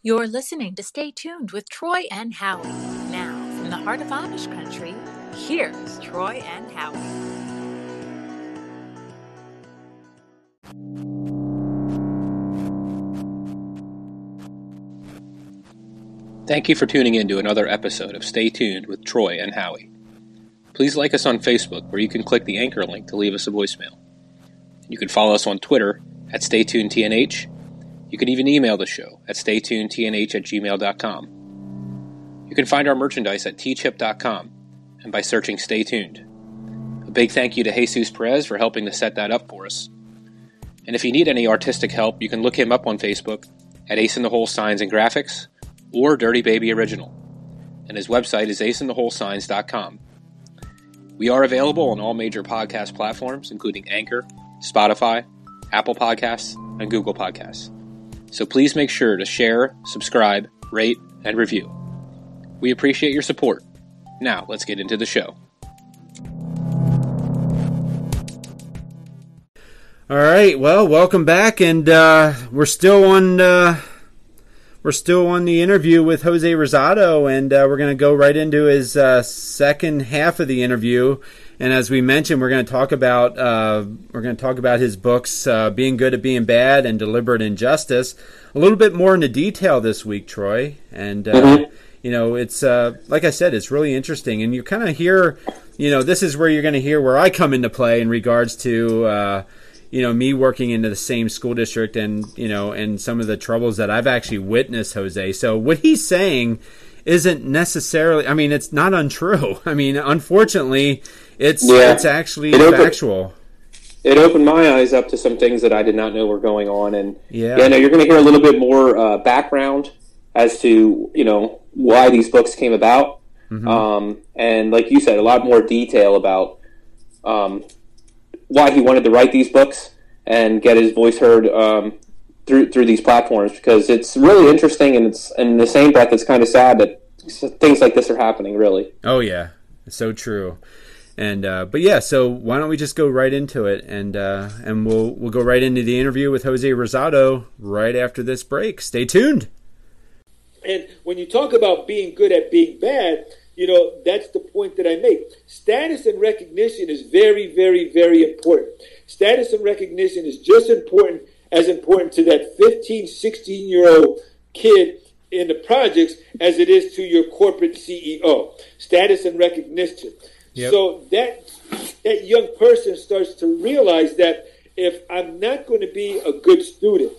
You're listening to Stay Tuned with Troy and Howie. Now, from the heart of Amish country, here's Troy and Howie. Thank you for tuning in to another episode of Stay Tuned with Troy and Howie. Please like us on Facebook, where you can click the anchor link to leave us a voicemail. You can follow us on Twitter at StayTunedTNH you can even email the show at staytunedtnh at gmail.com. You can find our merchandise at teechip.com and by searching Stay Tuned. A big thank you to Jesus Perez for helping to set that up for us. And if you need any artistic help, you can look him up on Facebook at Ace in the Hole Signs and Graphics or Dirty Baby Original. And his website is aceintheholesigns.com. We are available on all major podcast platforms, including Anchor, Spotify, Apple Podcasts, and Google Podcasts. So please make sure to share, subscribe, rate, and review. We appreciate your support. Now, let's get into the show. All right, well, welcome back, and uh, we're still on uh, we're still on the interview with Jose Rosado, and uh, we're going to go right into his uh, second half of the interview. And as we mentioned, we're going to talk about uh, we're going to talk about his books, uh, "Being Good at Being Bad" and "Deliberate Injustice," a little bit more into detail this week, Troy. And uh, mm-hmm. you know, it's uh, like I said, it's really interesting, and you kind of hear, you know, this is where you're going to hear where I come into play in regards to uh, you know me working into the same school district and you know and some of the troubles that I've actually witnessed Jose. So what he's saying isn't necessarily I mean it's not untrue. I mean unfortunately it's yeah. it's actually it opened, factual. It opened my eyes up to some things that I did not know were going on, and yeah, yeah no, you're going to hear a little bit more uh, background as to you know why these books came about, mm-hmm. um, and like you said, a lot more detail about um, why he wanted to write these books and get his voice heard um, through through these platforms because it's really interesting and it's in the same breath it's kind of sad that things like this are happening really oh yeah so true and uh, but yeah, so why don't we just go right into it, and uh, and we'll we'll go right into the interview with Jose Rosado right after this break. Stay tuned. And when you talk about being good at being bad, you know that's the point that I make. Status and recognition is very, very, very important. Status and recognition is just important as important to that 15, 16 year old kid in the projects as it is to your corporate CEO. Status and recognition. Yep. So that that young person starts to realize that if I'm not going to be a good student,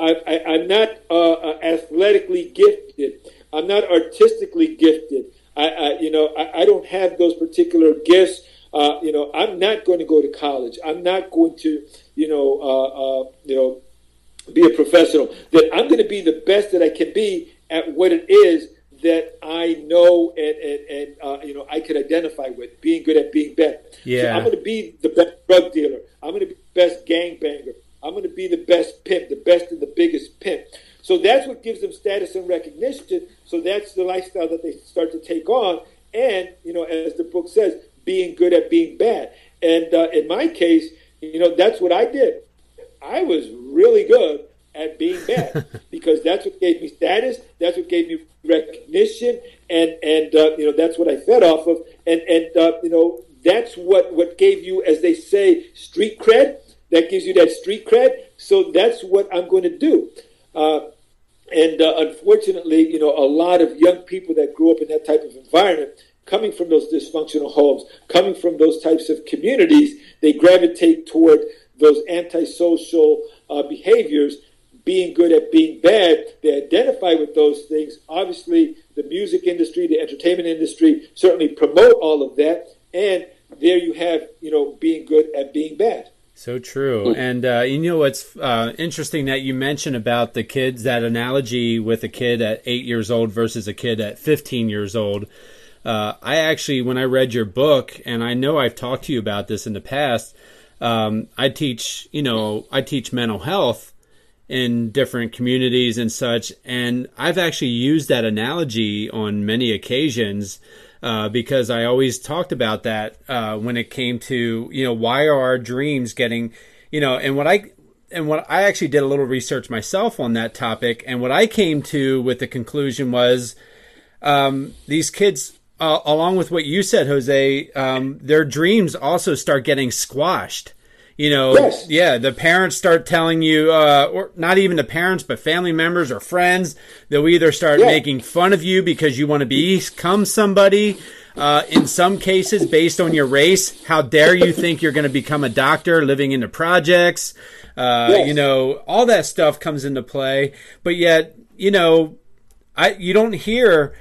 I, am not uh, uh, athletically gifted, I'm not artistically gifted. I, I you know, I, I, don't have those particular gifts. Uh, you know, I'm not going to go to college. I'm not going to, you know, uh, uh, you know, be a professional. That I'm going to be the best that I can be at what it is that I know and, and, and uh, you know I could identify with, being good at being bad. Yeah. So I'm going to be the best drug dealer. I'm going to be the best gangbanger. I'm going to be the best pimp, the best and the biggest pimp. So that's what gives them status and recognition. So that's the lifestyle that they start to take on. And you know, as the book says, being good at being bad. And uh, in my case, you know, that's what I did. I was really good at being bad because that's what gave me status. That's what gave me recognition, and and uh, you know that's what I fed off of, and and uh, you know that's what what gave you, as they say, street cred. That gives you that street cred. So that's what I'm going to do. Uh, and uh, unfortunately, you know, a lot of young people that grew up in that type of environment, coming from those dysfunctional homes, coming from those types of communities, they gravitate toward those antisocial uh, behaviors being good at being bad. They identify with those things. Obviously, the music industry, the entertainment industry certainly promote all of that. And there you have, you know, being good at being bad. So true. And uh, you know what's uh, interesting that you mentioned about the kids, that analogy with a kid at eight years old versus a kid at 15 years old. Uh, I actually, when I read your book, and I know I've talked to you about this in the past, um, I teach, you know, I teach mental health in different communities and such. And I've actually used that analogy on many occasions uh, because I always talked about that uh, when it came to, you know, why are our dreams getting, you know, and what I, and what I actually did a little research myself on that topic, and what I came to with the conclusion was um, these kids. Uh, along with what you said, Jose, um, their dreams also start getting squashed you know Yes. yeah the parents start telling you uh, or not even the parents but family members or friends they'll either start Yeah. making fun of you because you want to become somebody uh, in some cases based on your race how dare you think you're going to become a doctor living in the projects uh, Yes. you know all that stuff comes into play but yet you know i you don't hear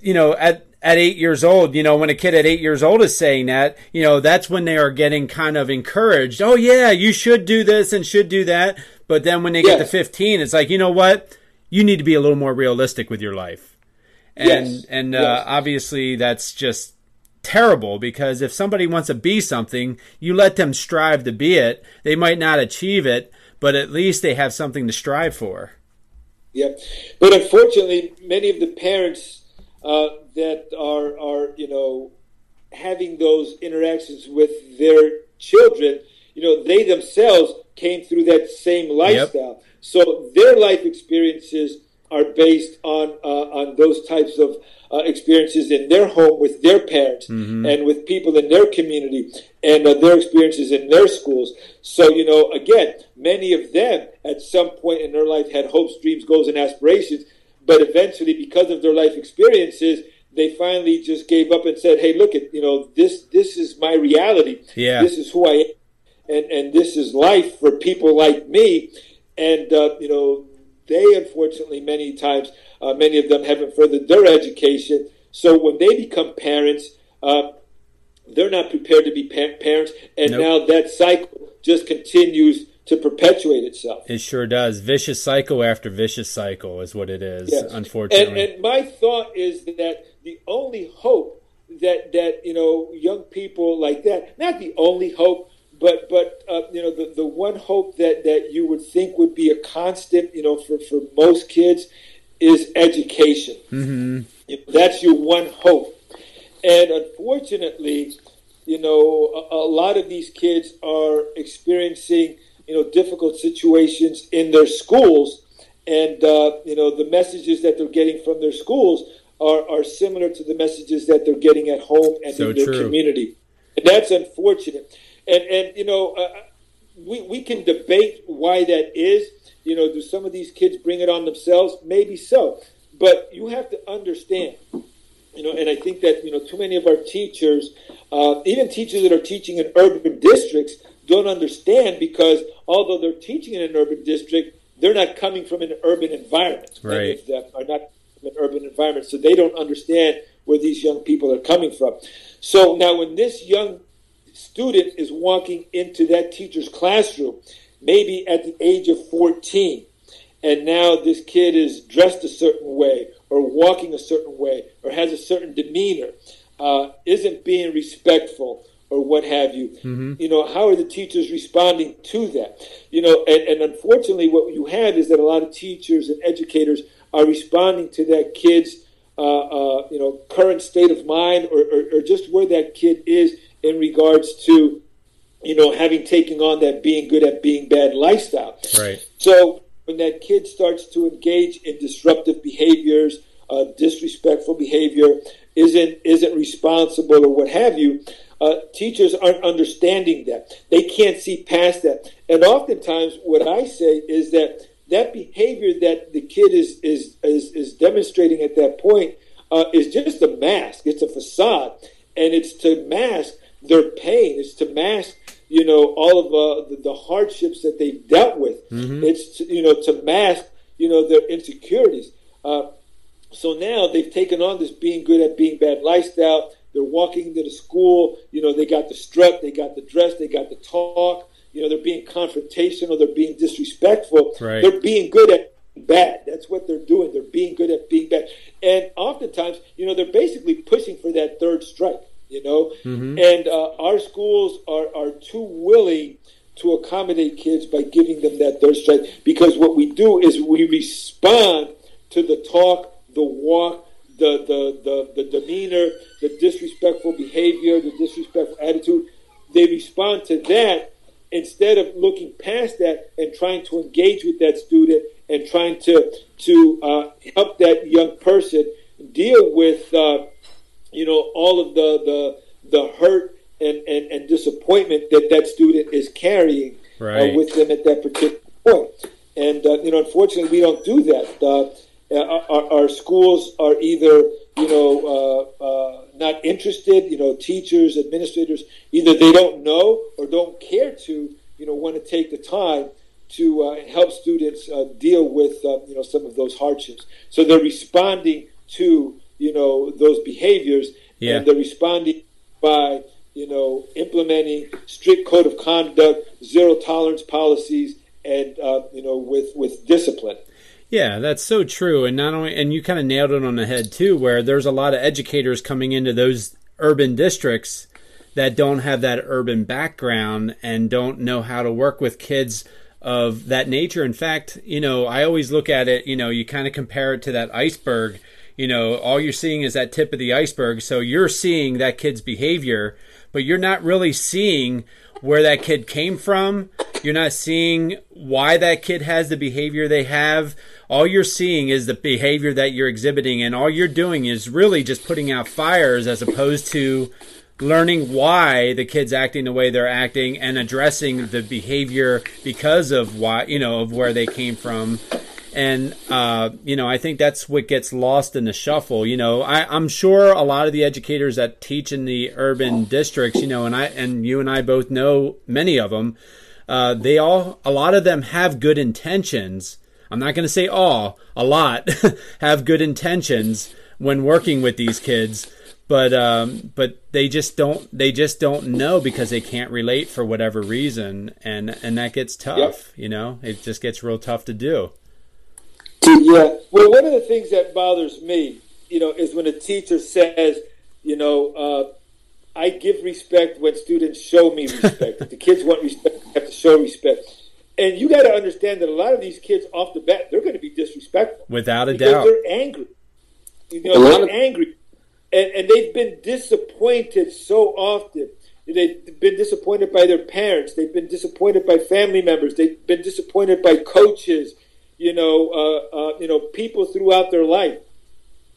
you know, at at eight years old, you know, when a kid at eight years old is saying that, you know, that's when they are getting kind of encouraged. Oh yeah, you should do this and should do that. But then when they get to fifteen, it's like, you know what? You need to be a little more realistic with your life. And Yes. and uh, Yes. obviously that's just terrible because if somebody wants to be something, you let them strive to be it. They might not achieve it, but at least they have something to strive for. Yeah, but unfortunately, many of the parents uh, that are are you know having those interactions with their children, you know, they themselves came through that same lifestyle, so their life experiences are based on uh, on those types of uh, experiences in their home with their parents and with people in their community and uh, their experiences in their schools. So, you know, again, many of them at some point in their life had hopes, dreams, goals, and aspirations, but eventually, because of their life experiences, they finally just gave up and said, "Hey, look at you know this. This is my reality. Yeah. This is who I am, and and this is life for people like me." And uh, you know, they unfortunately many times, uh, many of them haven't furthered their education. So when they become parents, uh, they're not prepared to be pa- parents, and Nope. now that cycle just continues to perpetuate itself. It sure does. Vicious cycle after vicious cycle is what it is, Yes. unfortunately. And, and my thought is that the only hope that that you know young people like that, not the only hope, but but uh, you know the, the one hope that that you would think would be a constant, you know, for for most kids is education. Mm-hmm. That's your one hope. And unfortunately, you know, a, a lot of these kids are experiencing, you know, difficult situations in their schools, and uh, you know, the messages that they're getting from their schools are, are similar to the messages that they're getting at home and So in their true. community, and that's unfortunate. And and you know, uh, we we can debate why that is. You know, do some of these kids bring it on themselves? Maybe so, but you have to understand you know, and I think that you know too many of our teachers, uh, even teachers that are teaching in urban districts, don't understand because although they're teaching in an urban district, they're not coming from an urban environment. Right. are not from an urban environment, so they don't understand where these young people are coming from. So now, when this young student is walking into that teacher's classroom, maybe at the age of fourteen, and now this kid is dressed a certain way or walking a certain way or has a certain demeanor uh, isn't being respectful or what have you. You know how are the teachers responding to that? You know and, and unfortunately what you have is that a lot of teachers and educators are responding to that kid's uh, uh, you know current state of mind or, or, or just where that kid is in regards to you know having taken on that being good at being bad lifestyle. Right. so when that kid starts to engage in disruptive behaviors, uh, disrespectful behavior, isn't isn't responsible or what have you, uh, teachers aren't understanding that. They can't see past that. And oftentimes, what I say is that that behavior that the kid is is is, is demonstrating at that point uh, is just a mask. It's a facade, and it's to mask their pain. It's to mask you know all of uh, the, the hardships that they've dealt with. It's to, you know to mask you know their insecurities. Uh, so now they've taken on this being good at being bad lifestyle. They're walking into the school. You know they got the strut, they got the dress, they got the talk. You know they're being confrontational. They're being disrespectful. Right. They're being good at bad. That's what they're doing. They're being good at being bad. And oftentimes, you know, they're basically pushing for that third strike. You know, and uh, our schools are are too willing to accommodate kids by giving them that third strike because what we do is we respond to the talk, the walk, the the the, the demeanor, the disrespectful behavior, the disrespectful attitude. They respond to that instead of looking past that and trying to engage with that student and trying to to uh, help that young person deal with uh, you know all of the the, the hurt and, and, and disappointment that that student is carrying uh, right. uh, with them at that particular point. And uh, you know, unfortunately, we don't do that. Uh, our, our, schools are either you know not interested. You know, teachers, administrators, either they don't know or don't care to you know want to take the time to uh, help students uh, deal with uh, you know some of those hardships. So they're responding to you know those behaviors, yeah. and they're responding by you know implementing strict code of conduct, zero tolerance policies, and uh, you know with with discipline. Yeah, that's so true, and not only and you kind of nailed it on the head too, where there's a lot of educators coming into those urban districts that don't have that urban background and don't know how to work with kids of that nature. In fact, you know, I always look at it, you know, you kind of compare it to that iceberg. You know, all you're seeing is that tip of the iceberg. So you're seeing that kid's behavior, but you're not really seeing where that kid came from. You're not seeing why that kid has the behavior they have. All you're seeing is the behavior that you're exhibiting, and all you're doing is really just putting out fires as opposed to learning why the kids acting the way they're acting and addressing the behavior because of why you know of where they came from and uh, you know i think that's what gets lost in the shuffle you know I, i'm sure a lot of the educators that teach in the urban districts you know and i and you and i both know many of them uh, they all a lot of them have good intentions i'm not going to say all a lot have good intentions when working with these kids but um, but they just don't they just don't know because they can't relate for whatever reason, and and that gets tough. Yep. You know, it just gets real tough to do. Yeah. Well, one of the things that bothers me, you know, is when a teacher says, you know, uh, I give respect when students show me respect. if the kids want respect, they have to show respect. And you got to understand that a lot of these kids off the bat, they're going to be disrespectful. Without a doubt. They're angry. You know, they're angry and, and they've been disappointed so often. They've been disappointed by their parents. They've been disappointed by family members. They've been disappointed by coaches. You know, uh, uh, you know, people throughout their life.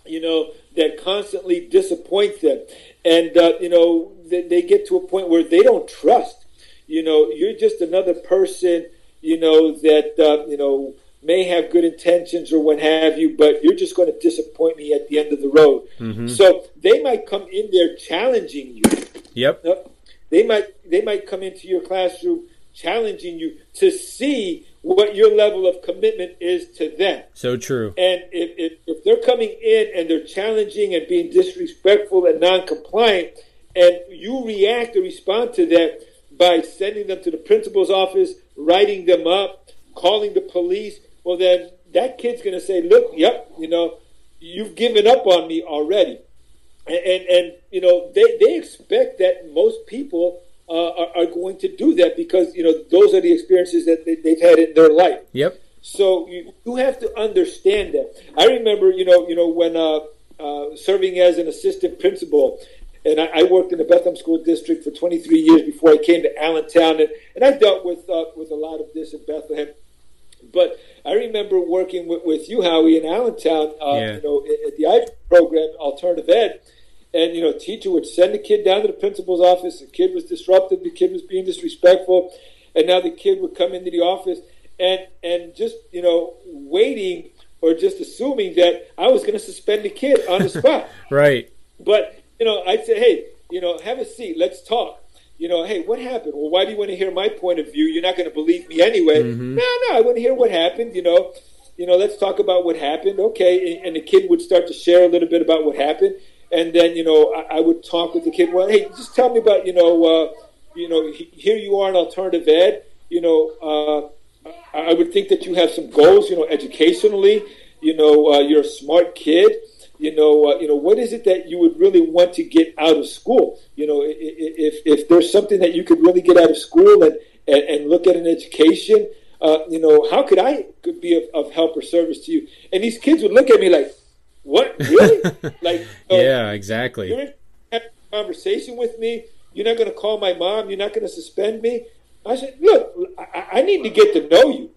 You know that constantly disappoint them, and uh, you know they, they get to a point where they don't trust. You know, you're just another person. You know that uh, you know may have good intentions or what have you, but you're just going to disappoint me at the end of the road. Mm-hmm. So they might come in there challenging you. Yep. They might they might come into your classroom challenging you to see what your level of commitment is to them. So true. And if, if, if they're coming in and they're challenging and being disrespectful and non-compliant, and you react or respond to that by sending them to the principal's office, writing them up, calling the police, well, then that kid's going to say, look, yep, you know, you've given up on me already. And, and, and you know, they, they expect that most people uh, are, are, going to do that because, you know, those are the experiences that they, they've had in their life. Yep. So you, you have to understand that. I remember, you know, you know, when uh, uh, serving as an assistant principal, and I, I, worked in the Bethlehem School District for 23 years before I came to Allentown, and, and I dealt with uh, with a lot of this in Bethlehem. But I remember working with, with you, Howie, in Allentown, uh, yeah. you know, at the I program, Alternative Ed, and you know, teacher would send the kid down to the principal's office. The kid was disruptive. The kid was being disrespectful, and now the kid would come into the office and and just you know waiting or just assuming that I was going to suspend the kid on the spot. right. But you know, I'd say, hey, you know, have a seat. Let's talk you know, hey, what happened? Well, why do you want to hear my point of view? You're not going to believe me anyway. Mm-hmm. No, no, I want to hear what happened. You know, you know, let's talk about what happened. Okay, and, the kid would start to share a little bit about what happened, and then you know, I, I would talk with the kid. Well, hey, just tell me about you know, uh, you know, here you are in alternative ed. You know, uh, I would think that you have some goals. You know, educationally. You know, uh, you're a smart kid you know, uh, you know, what is it that you would really want to get out of school? You know, if, if there's something that you could really get out of school and, and, and look at an education, uh, you know, how could I could be of, of, help or service to you? And these kids would look at me like, what, really? like, yeah, exactly. You're in a conversation with me. You're not going to call my mom. You're not going to suspend me. I said, look, I, I need to get to know you.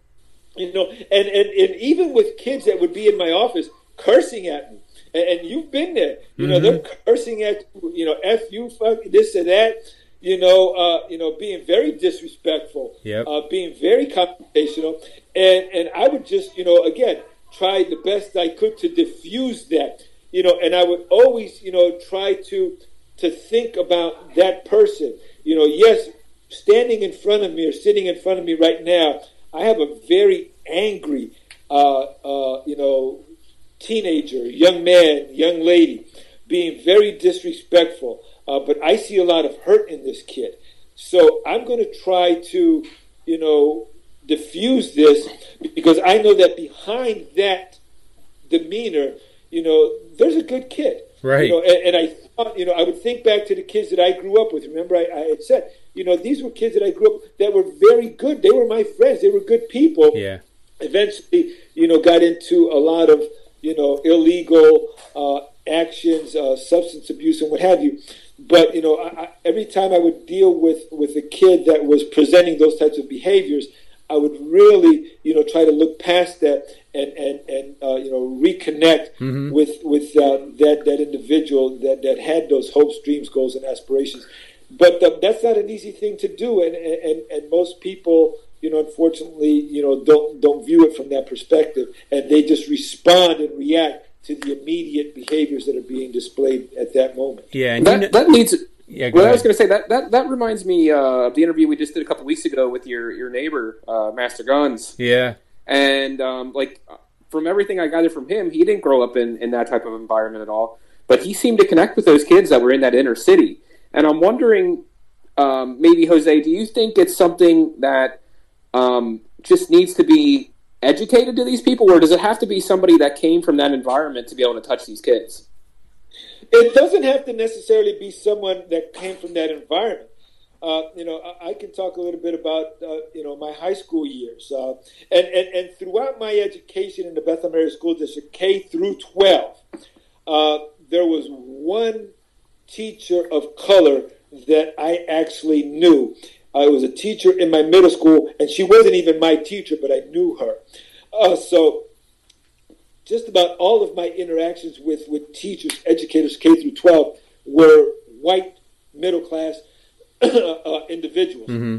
You know, and, and, and even with kids that would be in my office cursing at me, and, and you've been there, you know, mm-hmm. they're cursing at you know, f you, fuck this or that, you know, uh, you know, being very disrespectful, yep. uh, being very confrontational, and and I would just, you know, again, try the best I could to diffuse that, you know, and I would always, you know, try to to think about that person, you know, yes, standing in front of me or sitting in front of me right now, I have a very angry, uh, uh, you know, teenager, young man, young lady, being very disrespectful. Uh, but I see a lot of hurt in this kid. So I'm going to try to, you know, diffuse this because I know that behind that demeanor, you know, there's a good kid. Right. You know, and, and I thought, you know, I would think back to the kids that I grew up with. Remember, I, I had said, you know, these were kids that I grew up that were very good. They were my friends. They were good people. Yeah. Eventually, you know, got into a lot of, you know, illegal uh, actions, uh, substance abuse, and what have you. But you know, I, I, every time I would deal with with a kid that was presenting those types of behaviors, I would really, you know, try to look past that and and and uh, you know reconnect mm-hmm. with with uh, that that individual that that had those hopes, dreams, goals, and aspirations. But uh, that's not an easy thing to do, and and and most people, you know, unfortunately, you know, don't don't view it from that perspective, and they just respond and react to the immediate behaviors that are being displayed at that moment. Yeah, and that, that leads. Yeah, well, I was going to say that that that reminds me uh, of the interview we just did a couple weeks ago with your your neighbor, uh, Master Guns. Yeah, and um, like from everything I gathered from him, he didn't grow up in in that type of environment at all. But he seemed to connect with those kids that were in that inner city. And I'm wondering, um, maybe Jose, do you think it's something that um, just needs to be educated to these people, or does it have to be somebody that came from that environment to be able to touch these kids? It doesn't have to necessarily be someone that came from that environment. Uh, you know, I, I, can talk a little bit about uh, you know my high school years, uh, and, and and throughout my education in the Bethlehem Area School District, K through twelve, uh, there was one teacher of color that I actually knew, I was a teacher in my middle school, and she wasn't even my teacher, but I knew her. Uh, so, just about all of my interactions with, with teachers, educators, K through 12, were white, middle class uh, individuals. Mm-hmm.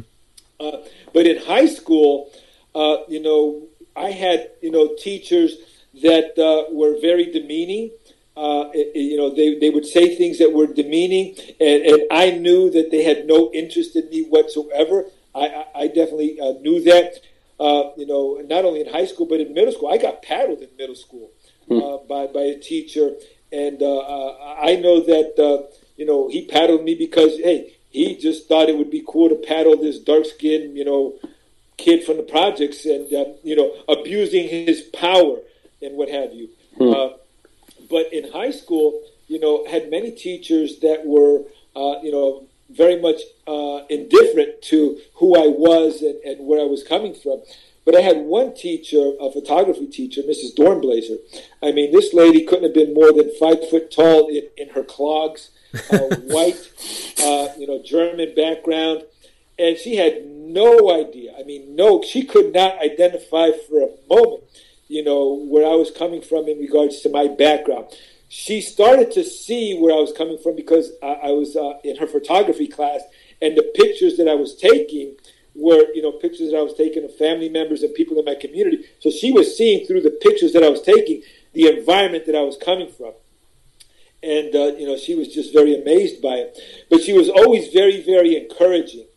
Uh, but in high school, uh, you know, I had, you know, teachers that uh, were very demeaning uh, you know, they, they would say things that were demeaning, and, and I knew that they had no interest in me whatsoever. I, I, I definitely uh, knew that. Uh, you know, not only in high school but in middle school. I got paddled in middle school hmm. uh, by by a teacher, and uh, uh, I know that you know he paddled me because hey, he just thought it would be cool to paddle this dark skinned you know kid from the projects, and you know abusing his power and what have you. Hmm but in high school, you know, had many teachers that were, uh, you know, very much uh, indifferent to who I was and, and, where I was coming from. But I had one teacher, a photography teacher, Mrs. Dornblazer. I mean, this lady couldn't have been more than five foot tall in, in her clogs, uh, white, uh, you know, German background. And she had no idea. I mean, no, she could not identify for a moment you know, where I was coming from in regards to my background. She started to see where I was coming from because I, I was uh, in her photography class, and the pictures that I was taking were, you know, pictures that I was taking of family members and people in my community. So she was seeing through the pictures that I was taking the environment that I was coming from. And, uh, you know, she was just very amazed by it. But she was always very, very encouraging.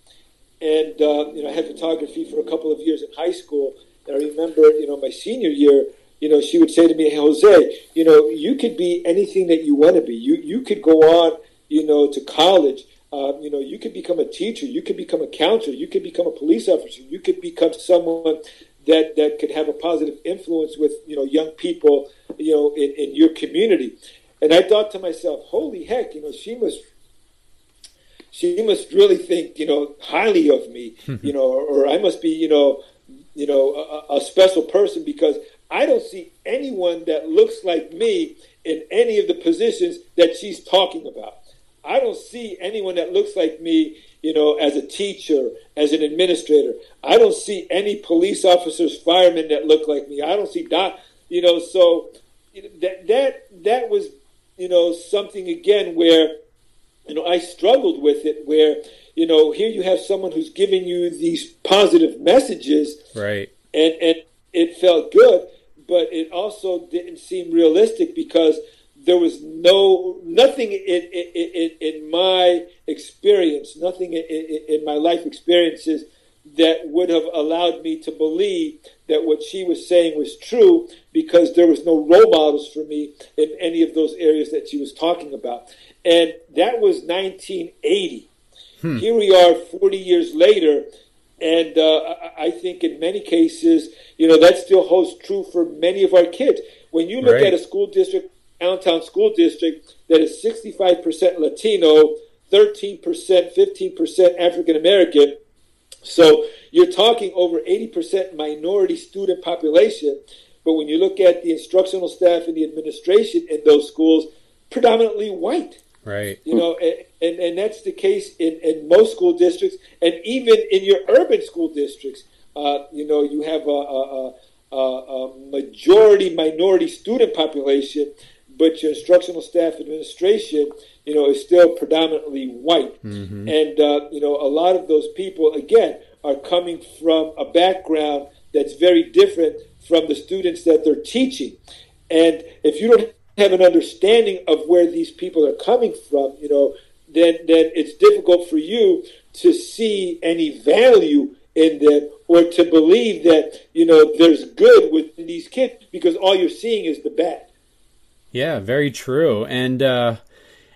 And, uh, you know, I had photography for a couple of years in high school and I remember, you know, my senior year, you know, she would say to me, hey, Jose, you know, you could be anything that you want to be. You you could go on, you know, to college. Uh, you know, you could become a teacher. You could become a counselor. You could become a police officer. You could become someone that that could have a positive influence with you know young people, you know, in, in your community. And I thought to myself, holy heck, you know, she must she must really think, you know, highly of me, you know, or, or I must be, you know, you know, a, a special person because I don't see anyone that looks like me in any of the positions that she's talking about. I don't see anyone that looks like me, you know, as a teacher, as an administrator. I don't see any police officers, firemen that look like me. I don't see doc, you know, so that that that was, you know, something again where, you know, I struggled with it where, you know, here you have someone who's giving you these positive messages. Right. And and it felt good, but it also didn't seem realistic because there was no nothing in in, in, in my experience, nothing in, in, my life experiences that would have allowed me to believe that what she was saying was true because there was no role models for me in any of those areas that she was talking about. And that was 1980. Hmm. Here we are 40 years later, and uh, I think in many cases, you know, that still holds true for many of our kids. When you look right. at a school district Allentown school district that is 65% Latino, 13%, 15% African American. So you're talking over 80% minority student population. But when you look at the instructional staff and the administration in those schools, predominantly white. Right. You know, and, and, and that's the case in, in most school districts and even in your urban school districts. Uh, you know, you have a, a, a, a majority minority student population but your instructional staff administration, you know, is still predominantly white. Mm-hmm. And, uh, you know, a lot of those people, again, are coming from a background that's very different from the students that they're teaching. And if you don't have an understanding of where these people are coming from, you know, then, then it's difficult for you to see any value in them or to believe that, you know, there's good with these kids because all you're seeing is the bad. Yeah, very true. And uh,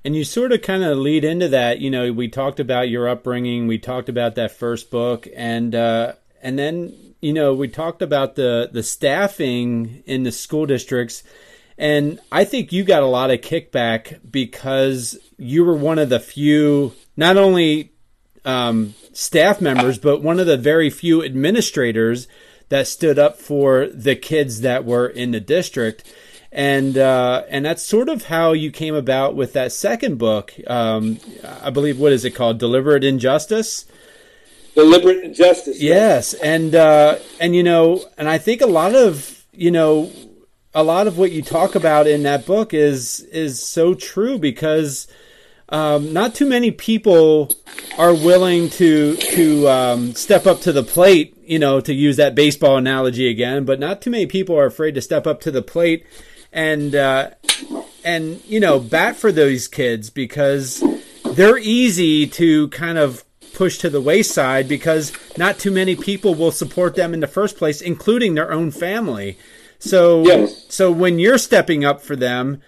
and you sort of kind of lead into that. You know, we talked about your upbringing. We talked about that first book, and uh, and then you know we talked about the the staffing in the school districts. And I think you got a lot of kickback because you were one of the few, not only um, staff members, but one of the very few administrators that stood up for the kids that were in the district and uh, and that's sort of how you came about with that second book. Um, I believe what is it called? Deliberate Injustice. Deliberate Injustice. Yes, and uh, and you know, and I think a lot of you know, a lot of what you talk about in that book is is so true because. Um, not too many people are willing to to um, step up to the plate. You know, to use that baseball analogy again, but not too many people are afraid to step up to the plate and uh, and you know bat for those kids because they're easy to kind of push to the wayside because not too many people will support them in the first place, including their own family. So yes. so when you're stepping up for them,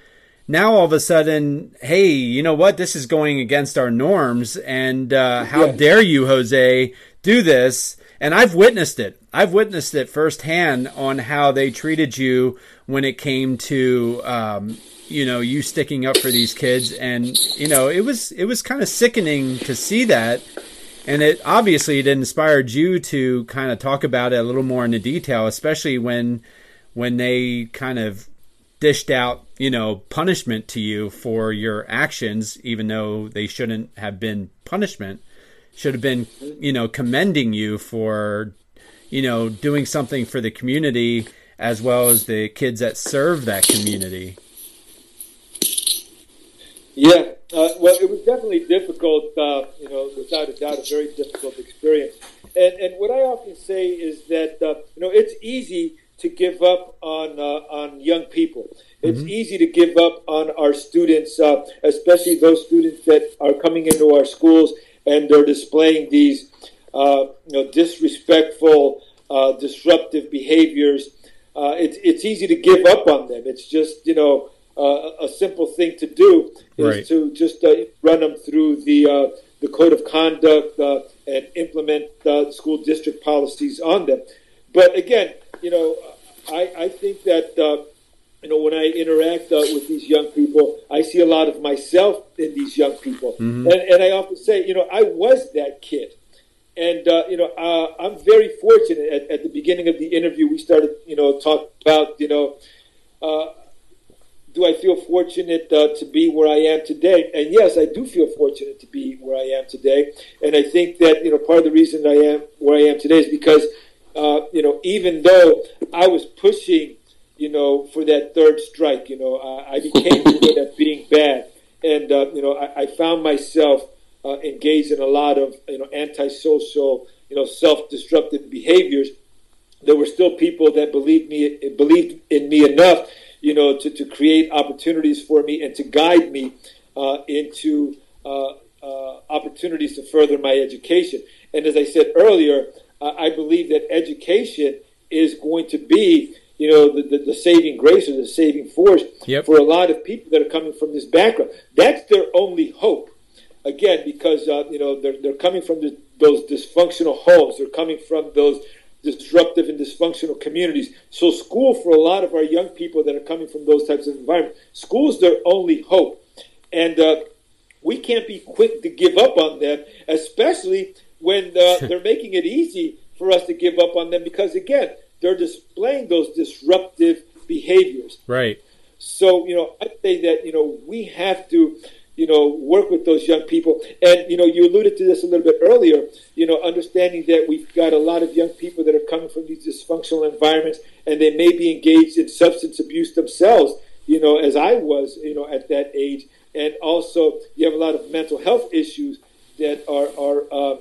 now all of a sudden, hey, you know what? This is going against our norms, and uh, how yes. dare you, Jose, do this? And I've witnessed it. I've witnessed it firsthand on how they treated you when it came to um, you know you sticking up for these kids, and you know it was it was kind of sickening to see that, and it obviously it inspired you to kind of talk about it a little more in the detail, especially when when they kind of dished out you know punishment to you for your actions, even though they shouldn't have been punishment should have been you know commending you for you know doing something for the community as well as the kids that serve that community? Yeah, uh, well, it was definitely difficult. Uh, you know, without a doubt, a very difficult experience. And and what I often say is that uh, you know it's easy to give up on uh, on young people. It's mm-hmm. easy to give up on our students, uh, especially those students that are coming into our schools and they're displaying these uh, you know disrespectful, disruptive behaviors uh, it's it's easy to give up on them. It's just you know uh, a simple thing to do is right. to just uh, run them through the uh, the code of conduct uh, and implement uh, school district policies on them. But again, you know, I, I think that you know when I interact with these young people, I see a lot of myself in these young people, mm-hmm. and, and I often say, you know, I was that kid. And uh, you know, uh, I'm very fortunate. At, at, the beginning of the interview, we started, you know, talk about, you know, uh, do I feel fortunate uh, to be where I am today? And yes, I do feel fortunate to be where I am today. And I think that you know part of the reason I am where I am today is because uh, you know even though I was pushing you know for that third strike, you know I, I became good at being bad, and uh, you know I, I found myself uh, engaged in a lot of you know antisocial, you know self-destructive behaviors. There were still people that believed me believed in me enough you know, to, to create opportunities for me and to guide me uh, into uh, uh, opportunities to further my education. And as I said earlier, I believe that education is going to be, you know, the, the, the saving grace or the saving force yep. for a lot of people that are coming from this background. That's their only hope. Again, because, uh, you know, they're, they're coming from the, those dysfunctional homes. They're coming from those disruptive and dysfunctional communities. So, school for a lot of our young people that are coming from those types of environments, school is their only hope. And uh, we can't be quick to give up on them, especially when uh, they're making it easy for us to give up on them because, again, they're displaying those disruptive behaviors. Right. So, you know, I say that, you know, we have to you know, work with those young people. And, you know, you alluded to this a little bit earlier, you know, understanding that we've got a lot of young people that are coming from these dysfunctional environments and they may be engaged in substance abuse themselves, you know, as I was, you know, at that age. And also, you have a lot of mental health issues that are, are, uh,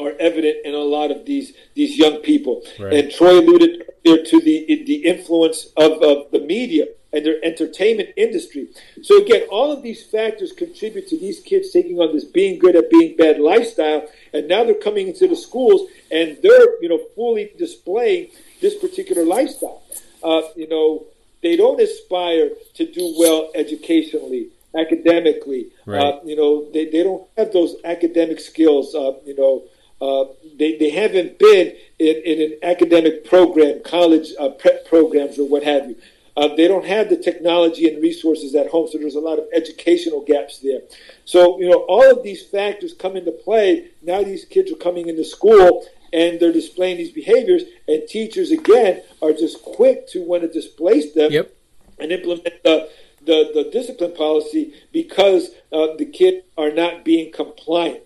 are evident in a lot of these these young people. Right. And Troy alluded earlier to the the influence of, of the media and their entertainment industry. So again, all of these factors contribute to these kids taking on this being good at being bad lifestyle, and now they're coming into the schools and they're you know fully displaying this particular lifestyle. Uh, you know, they don't aspire to do well educationally, academically. Right. Uh, you know, they, they don't have those academic skills. Uh, you know. Uh, they, they haven't been in, in an academic program, college uh, prep programs, or what have you. Uh, they don't have the technology and resources at home, so there's a lot of educational gaps there. So, you know, all of these factors come into play. Now these kids are coming into school and they're displaying these behaviors, and teachers, again, are just quick to want to displace them yep. and implement the, the, the discipline policy because uh, the kids are not being compliant.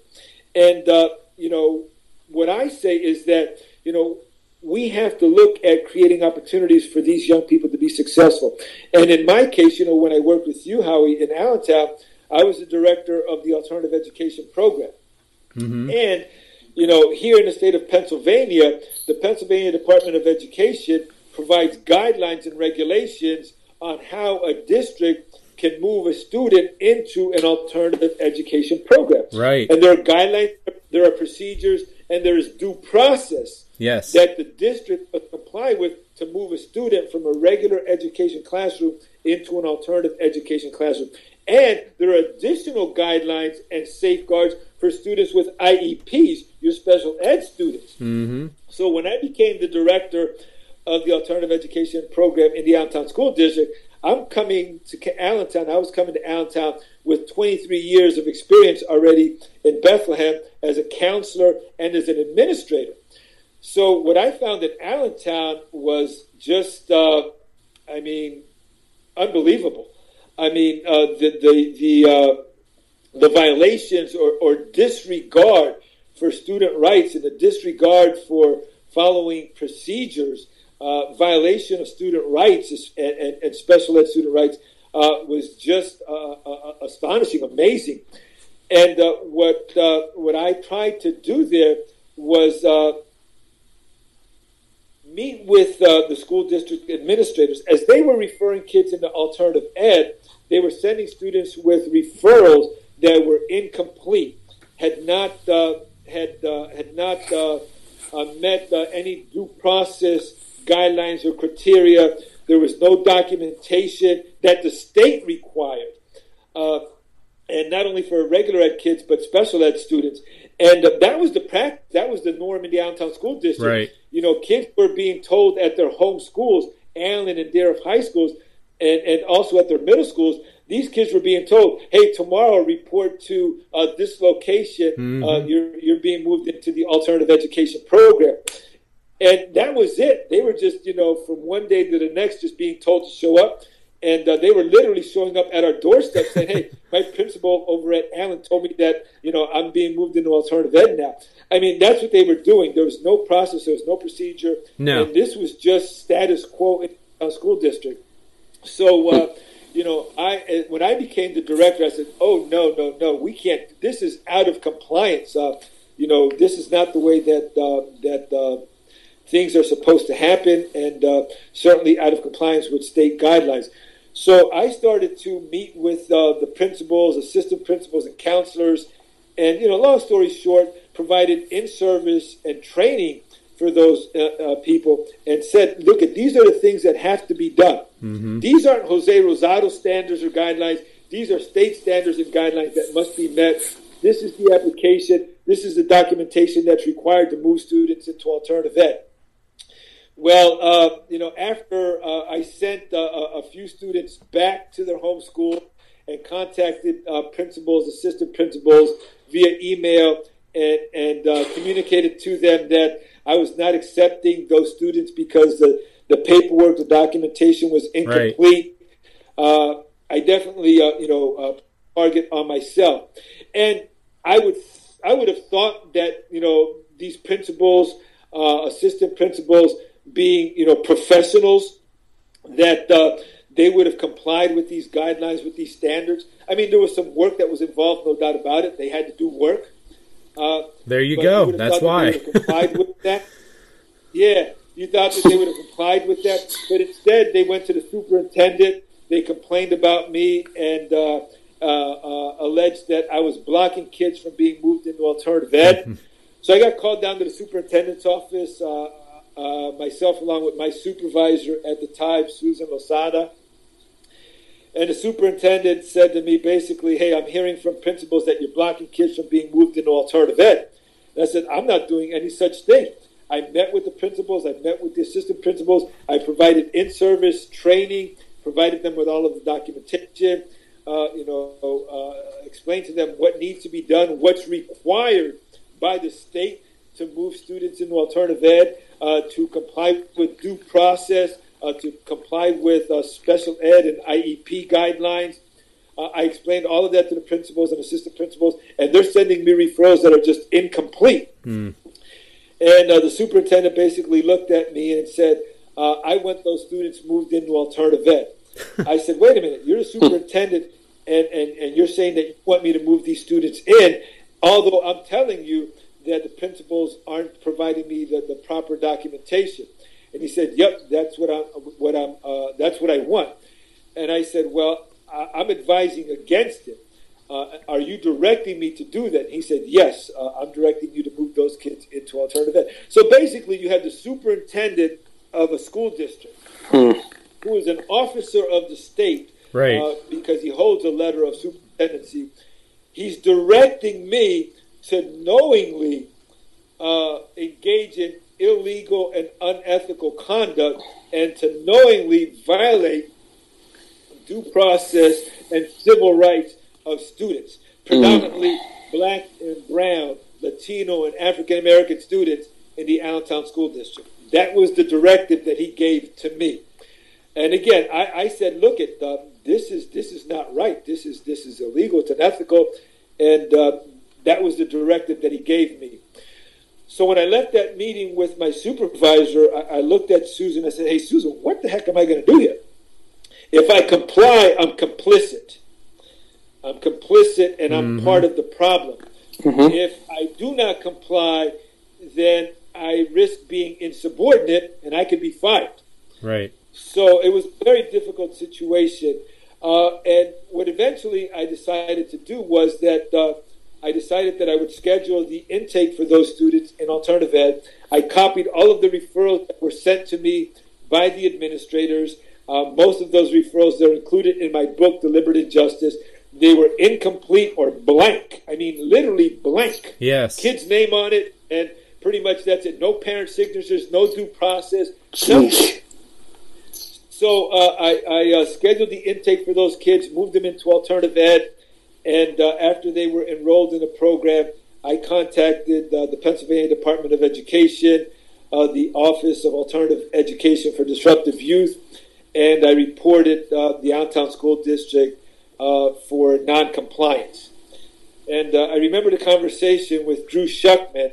And, uh, you know, what I say is that, you know, we have to look at creating opportunities for these young people to be successful. And in my case, you know, when I worked with you, Howie, in Allentown, I was the director of the alternative education program. Mm-hmm. And, you know, here in the state of Pennsylvania, the Pennsylvania Department of Education provides guidelines and regulations on how a district can move a student into an alternative education program. Right. And there are guidelines, there are procedures, and there is due process yes. that the district must comply with to move a student from a regular education classroom into an alternative education classroom. And there are additional guidelines and safeguards for students with IEPs, your special ed students. Mm-hmm. So when I became the director of the alternative education program in the Allentown School District, I'm coming to Allentown. I was coming to Allentown with 23 years of experience already in Bethlehem as a counselor and as an administrator. So what I found at Allentown was just, uh, I mean, unbelievable. I mean, uh, the the the, uh, the violations or, or, disregard for student rights and the disregard for following procedures, uh, violation of student rights and, and, and special ed student rights uh, was just uh, astonishing, amazing. And what what I tried to do there was meet with uh, the school district administrators as they were referring kids into alternative ed. They were sending students with referrals that were incomplete, had not uh, had uh, had not uh, uh, met uh, any due process guidelines or criteria. There was no documentation that the state required, and not only for regular ed kids but special ed students. And that was the practice. That was the norm in the Allentown School District. Right you know, kids were being told at their home schools, Allen and Dieruff high schools, and, and also at their middle schools, these kids were being told, "Hey, tomorrow report to uh, this location. Uh, mm-hmm. Uh, you're you're being moved into the alternative education program." And that was it. They were just, you know, from one day to the next, just being told to show up. and uh, they were literally showing up at our doorstep saying, "Hey, my principal over at Allen told me that you know I'm being moved into alternative ed now." I mean, that's what they were doing. There was no process, there was no procedure, no. and this was just status quo in a school district. So, uh, you know, I when I became the director, I said, "Oh no, no, no, we can't. This is out of compliance. Uh, you know, this is not the way that uh, that." Uh, things are supposed to happen, and uh, certainly out of compliance with state guidelines. So I started to meet with uh, the principals, assistant principals, and counselors, and you know, long story short, provided in-service and training for those uh, uh, people, and said, "Look, at these are the things that have to be done. Mm-hmm. These aren't Jose Rosado standards or guidelines. These are state standards and guidelines that must be met. This is the application. This is the documentation that's required to move students into alternative ed." Well, uh, you know, after uh, I sent uh, a few students back to their home school and contacted uh, principals, assistant principals via email, and, and uh, communicated to them that I was not accepting those students because the, the paperwork, the documentation was incomplete. Right. Uh, I definitely, you know, target on myself, and I would I would have thought that you know these principals, assistant principals being, you know, professionals that uh, they would have complied with these guidelines, with these standards. I mean, there was some work that was involved, no doubt about it. They had to do work. Uh, there you go. You That's why. Complied with that. Yeah, you thought that they would have complied with that, but instead they went to the superintendent. They complained about me and uh, uh, uh alleged that I was blocking kids from being moved into alternative ed. so I got called down to the superintendent's office. Uh, myself along with my supervisor at the time, Susan Losada. And the superintendent said to me basically, hey, I'm hearing from principals that you're blocking kids from being moved into alternative ed. And I said, I'm not doing any such thing. I met with the principals, I met with the assistant principals, I provided in-service training, provided them with all of the documentation, uh, you know, uh, explained to them what needs to be done, what's required by the state to move students into alternative ed, uh, to comply with due process, uh, to comply with uh, special ed and IEP guidelines. Uh, I explained all of that to the principals and assistant principals, and they're sending me referrals that are just incomplete. Mm. And uh, the superintendent basically looked at me and said, I want those students moved into alternative ed. I said, wait a minute, you're the superintendent, and, and, and you're saying that you want me to move these students in, although I'm telling you that the principals aren't providing me the, the proper documentation. And he said, "Yep, that's what I'm. What I'm. Uh, that's what I want." And I said, "Well, I, am advising against it. Uh, are you directing me to do that?" And he said, "Yes, uh, I'm directing you to move those kids into alternative ed." So basically, you have the superintendent of a school district hmm. who is an officer of the state, right? Uh, because he holds a letter of superintendency. He's directing me to knowingly uh, engage in illegal and unethical conduct and to knowingly violate due process and civil rights of students, predominantly mm. black and brown, Latino, and African American students in the Allentown School District. That was the directive that he gave to me. And again, I, I said, look at uh, this is this is not right. This is this is illegal. It's unethical, and uh, that was the directive that he gave me. So when I left that meeting with my supervisor, I, I looked at Susan. And I said, "Hey, Susan, what the heck am I going to do here? If I comply, I'm complicit. I'm complicit, and I'm mm-hmm. part of the problem. Mm-hmm. If I do not comply, then I risk being insubordinate, and I could be fired." Right. So it was a very difficult situation. Uh, and what eventually I decided to do was that uh, I decided that I would schedule the intake for those students in alternative ed. I copied all of the referrals that were sent to me by the administrators. Uh, most of those referrals are included in my book, Deliberate Injustice. They were incomplete or blank. I mean, literally blank. Yes. Kid's name on it, and pretty much that's it. No parent signatures, no due process. So uh, I, I uh, scheduled the intake for those kids, moved them into alternative ed. And uh, after they were enrolled in the program, I contacted uh, the Pennsylvania Department of Education, uh, the Office of Alternative Education for Disruptive Youth, and I reported uh, the Allentown School District uh, for noncompliance. And uh, I remember the conversation with Drew Shuckman.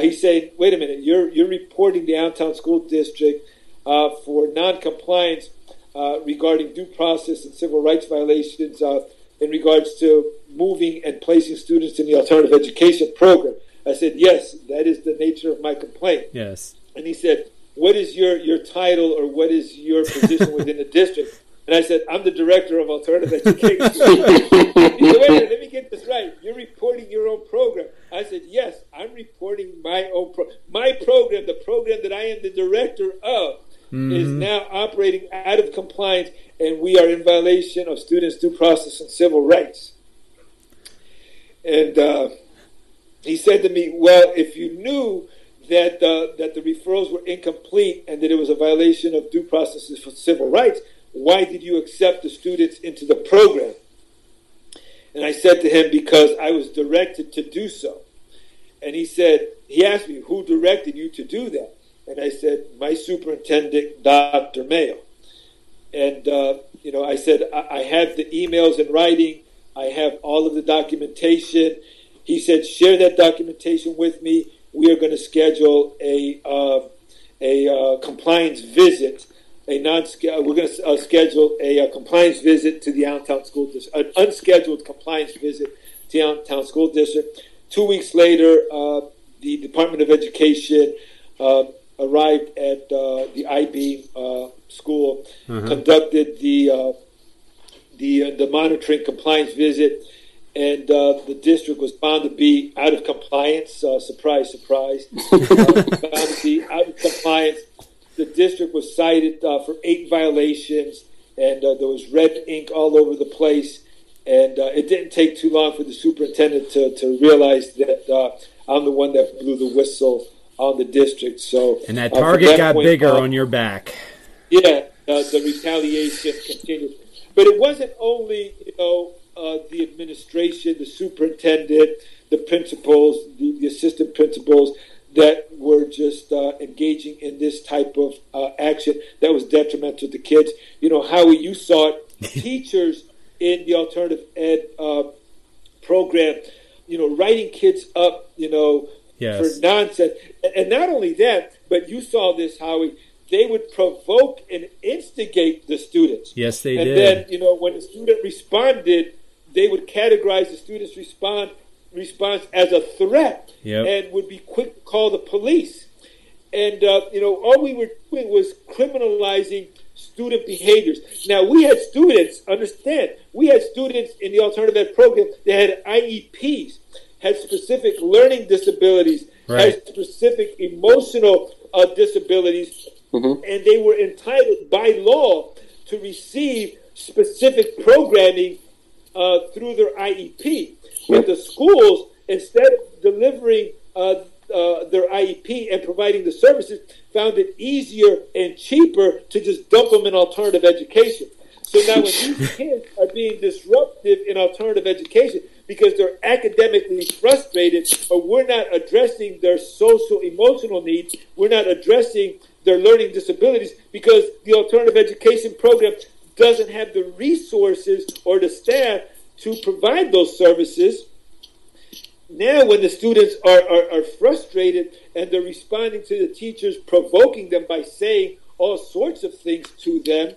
He said, "Wait a minute, you're you're reporting the Allentown School District for noncompliance regarding due process and civil rights violations in regards to moving and placing students in the alternative education program." I said, "Yes, that is the nature of my complaint." Yes. And he said, what is your, your title or what is your position within the district? And I said, I'm the director of alternative education. he said, wait a minute, let me get this right. You're reporting your own program. I said, yes, I'm reporting my own pro- my program, the program that I am the director of, mm-hmm. is now operating out of compliance, and we are in violation of students' due process and civil rights. And uh, he said to me, well, if you knew that uh, that the referrals were incomplete and that it was a violation of due processes for civil rights. Why did you accept the students into the program? And I said to him, because I was directed to do so. And he said, he asked me, who directed you to do that? And I said, my superintendent, Dr. Mayo. And, uh, you know, I said, I-, I have the emails in writing. I have all of the documentation. He said, share that documentation with me we are going to schedule a uh, a uh, compliance visit. A non we're going to uh, schedule a, uh, compliance visit to the Allentown School District, an unscheduled compliance visit to the Allentown School District. Two weeks later, uh, the Department of Education uh, arrived at the IB school, mm-hmm. conducted the the the monitoring compliance visit and uh, the district was found to be out of compliance. Uh, surprise, surprise. uh, found to be out of compliance. The district was cited uh, for eight violations, and uh, there was red ink all over the place. And uh, it didn't take too long for the superintendent to, to realize that I'm the one that blew the whistle on the district. So and that target that got point, bigger on your back. Yeah, the retaliation continued, but it wasn't only you know uh, the administration, the superintendent, the principals, the, the assistant principals that were just uh, engaging in this type of uh, action that was detrimental to kids. You know, Howie, you saw it. Teachers in the alternative ed uh, program, you know, writing kids up, you know, yes. for nonsense. And not only that, but you saw this, Howie they would provoke and instigate the students. Yes, they and did. And then, you know, when the student responded, they would categorize the student's response response as a threat yep. and would be quick to call the police. And uh, you know, all we were doing was criminalizing student behaviors. Now we had students, understand, we had students in the alternative ed program that had IEPs, had specific learning disabilities, right. had specific emotional uh, disabilities, mm-hmm. and they were entitled by law to receive specific programming uh, through their IEP. But the schools, instead of delivering uh, uh, their IEP and providing the services, found it easier and cheaper to just dump them in alternative education. So now, when these kids are being disruptive in alternative education because they're academically frustrated, or we're not addressing their social emotional needs, we're not addressing their learning disabilities because the alternative education program doesn't have the resources or the staff to provide those services. Now, when the students are, are, are frustrated and they're responding to the teachers, provoking them by saying all sorts of things to them,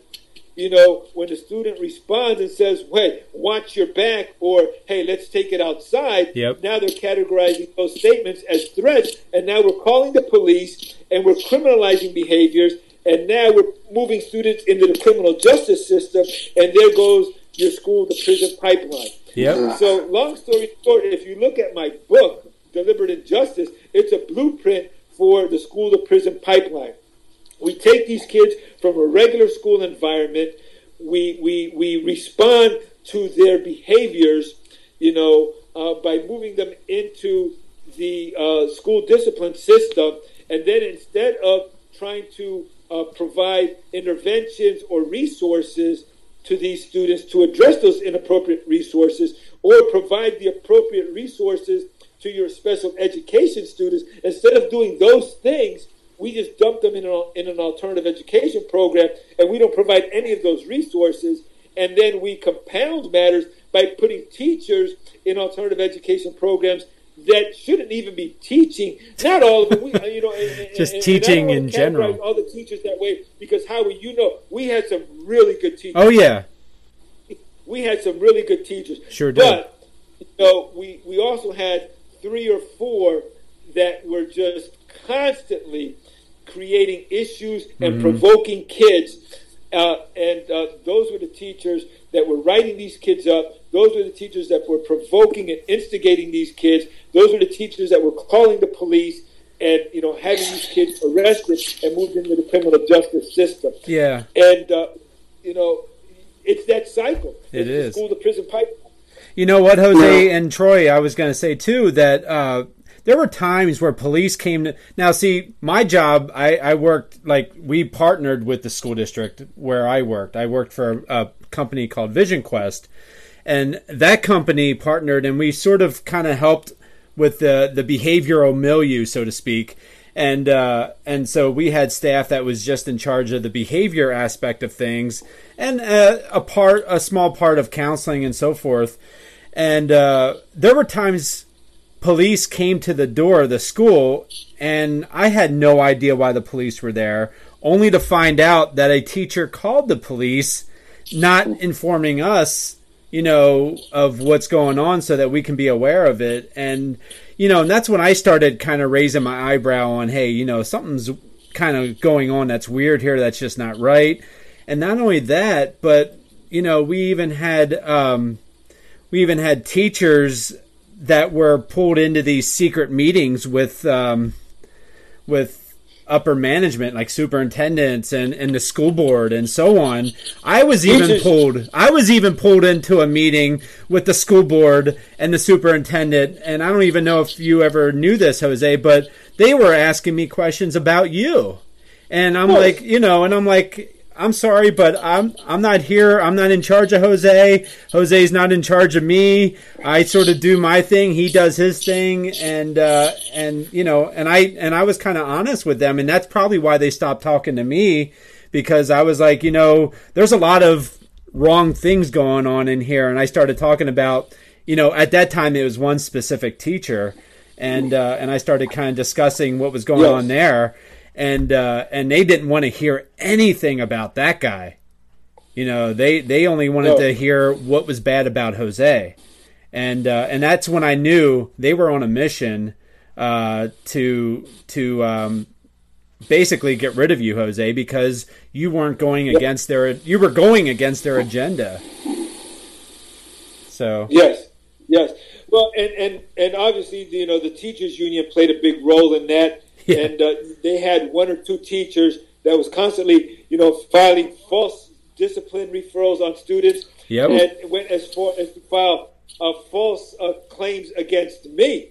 you know, when the student responds and says, "Wait, watch your back," or "Hey, let's take it outside," yep. now they're categorizing those statements as threats, and now we're calling the police and we're criminalizing behaviors, and now we're moving students into the criminal justice system, and there goes your school to prison pipeline. Yep. So, long story short, if you look at my book, Deliberate Injustice, it's a blueprint for the school to prison pipeline. We take these kids from a regular school environment, we, we, we respond to their behaviors, you know, uh, by moving them into the uh, school discipline system, and then instead of trying to uh, provide interventions or resources to these students to address those inappropriate resources or provide the appropriate resources to your special education students. Instead of doing those things, we just dump them in an, in an alternative education program, and we don't provide any of those resources. And then we compound matters by putting teachers in alternative education programs that shouldn't even be teaching. Not all of them, we, you know, and, just and, teaching and in general. All the teachers that way because how you know we had some really good teachers. Oh yeah, we had some really good teachers. Sure did. But you know, we we also had three or four that were just constantly creating issues and Mm-hmm. provoking kids. Uh, and uh, those were the teachers that were writing these kids up. Those were the teachers that were provoking and instigating these kids. Those were the teachers that were calling the police and you know having these kids arrested and moved into the criminal justice system. yeah. And uh, you know, it's that cycle. It it's is. the school to prison pipeline. You know what, Jose and Troy, I was going to say too that uh, there were times where police came to. Now, see, my job, I, I worked like we partnered with the school district where I worked. I worked for a, a company called VisionQuest, and that company partnered, and we sort of kind of helped with the the behavioral milieu, so to speak. And uh, and so we had staff that was just in charge of the behavior aspect of things, and uh, a part, a small part of counseling and so forth. And uh, there were times police came to the door of the school, and I had no idea why the police were there, only to find out that a teacher called the police, not informing us, you know, of what's going on so that we can be aware of it. And, you know, and that's when I started kind of raising my eyebrow on, hey, you know, something's kind of going on that's weird here, that's just not right. And not only that, but, you know, we even had, um, we even had teachers that were pulled into these secret meetings with um, with upper management like superintendents and, and the school board and so on. I was even pulled I was even pulled into a meeting with the school board and the superintendent and I don't even know if you ever knew this Jose but they were asking me questions about you. And I'm like, you know, and I'm like I'm sorry, but I'm I'm not here. I'm not in charge of Jose. Jose's not in charge of me. I sort of do my thing. He does his thing, and uh, and you know, and I and I was kind of honest with them, and that's probably why they stopped talking to me because I was like, you know, there's a lot of wrong things going on in here, and I started talking about, you know, at that time it was one specific teacher, and uh, and I started kind of discussing what was going Yes. on there and uh, and they didn't want to hear anything about that guy. You know, they they only wanted No. to hear what was bad about Jose, and uh, and that's when I knew they were on a mission uh, to to um, basically get rid of you, Jose, because you weren't going against their you were going against their agenda. So Yes, yes. Well, and and and obviously, you know, the teachers union played a big role in that, Yeah. and uh, they had one or two teachers that was constantly, you know, filing false discipline referrals on students, Yep. and went as far as to file uh, false uh, claims against me.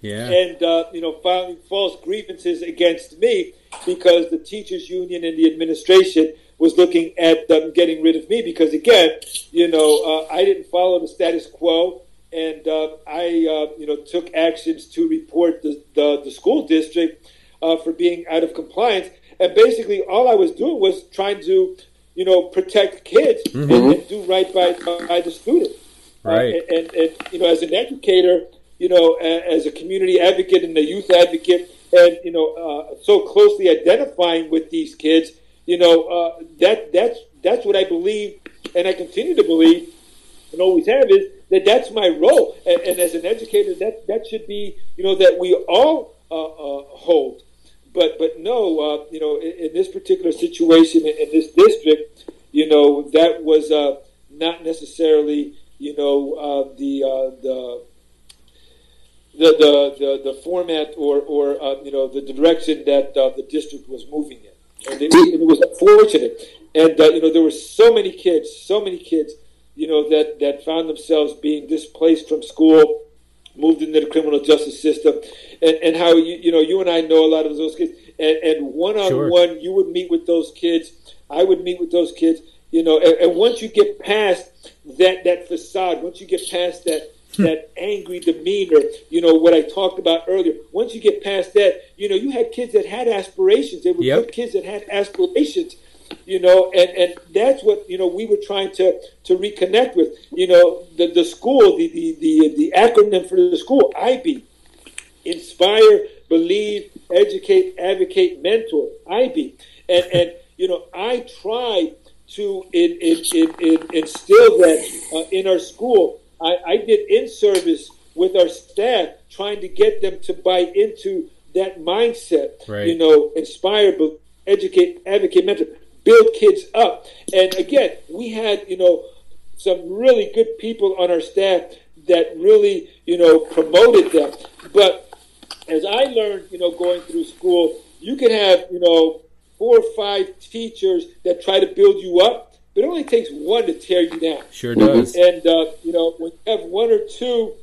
Yeah, and uh, you know filing false grievances against me because the teachers union and the administration was looking at them getting rid of me because again you know uh, I didn't follow the status quo and uh, I uh, you know took actions to report the the, the school district uh, for being out of compliance. And basically all I was doing was trying to you know protect kids and, and do right by by the student. Right. Uh, and, and you know, as an educator, you know, as a community advocate and a youth advocate, and you know, uh, so closely identifying with these kids, you know, uh, that that's that's what I believe, and I continue to believe, and always have is that that's my role, and, and as an educator, that that should be, you know, that we all uh, uh, hold. But but no, uh, you know, in, in this particular situation in, in this district, you know, that was uh, not necessarily, you know, the the the, the, the, the format or, or uh, you know the direction that uh, the district was moving in, and it, it was unfortunate. And uh, you know there were so many kids, so many kids, you know that that found themselves being displaced from school, moved into the criminal justice system, and, and how you you know you and I know a lot of those kids, and, and one on one you would meet with those kids, I would meet with those kids, you know, and, and once you get past that that facade, once you get past that hmm. that angry demeanor, you know, what I talked about earlier. Once you get past that, you know, you had kids that had aspirations. They were Yep. good kids that had aspirations, you know, and, and that's what, you know, we were trying to, to reconnect with. You know, the, the school, the, the, the, the acronym for the school, IB, inspire, believe, educate, advocate, mentor, IB. And, and you know, I try to in, in, in, in, instill that uh, in our school. I, I did in service with our staff, trying to get them to buy into that mindset. Right. You know, inspire, educate, advocate, mentor, build kids up. And again, we had you know some really good people on our staff that really you know promoted them. But as I learned, you know, going through school, you can have you know four or five teachers that try to build you up, but it only takes one to tear you down. Sure does. And uh, you know, when you have one or two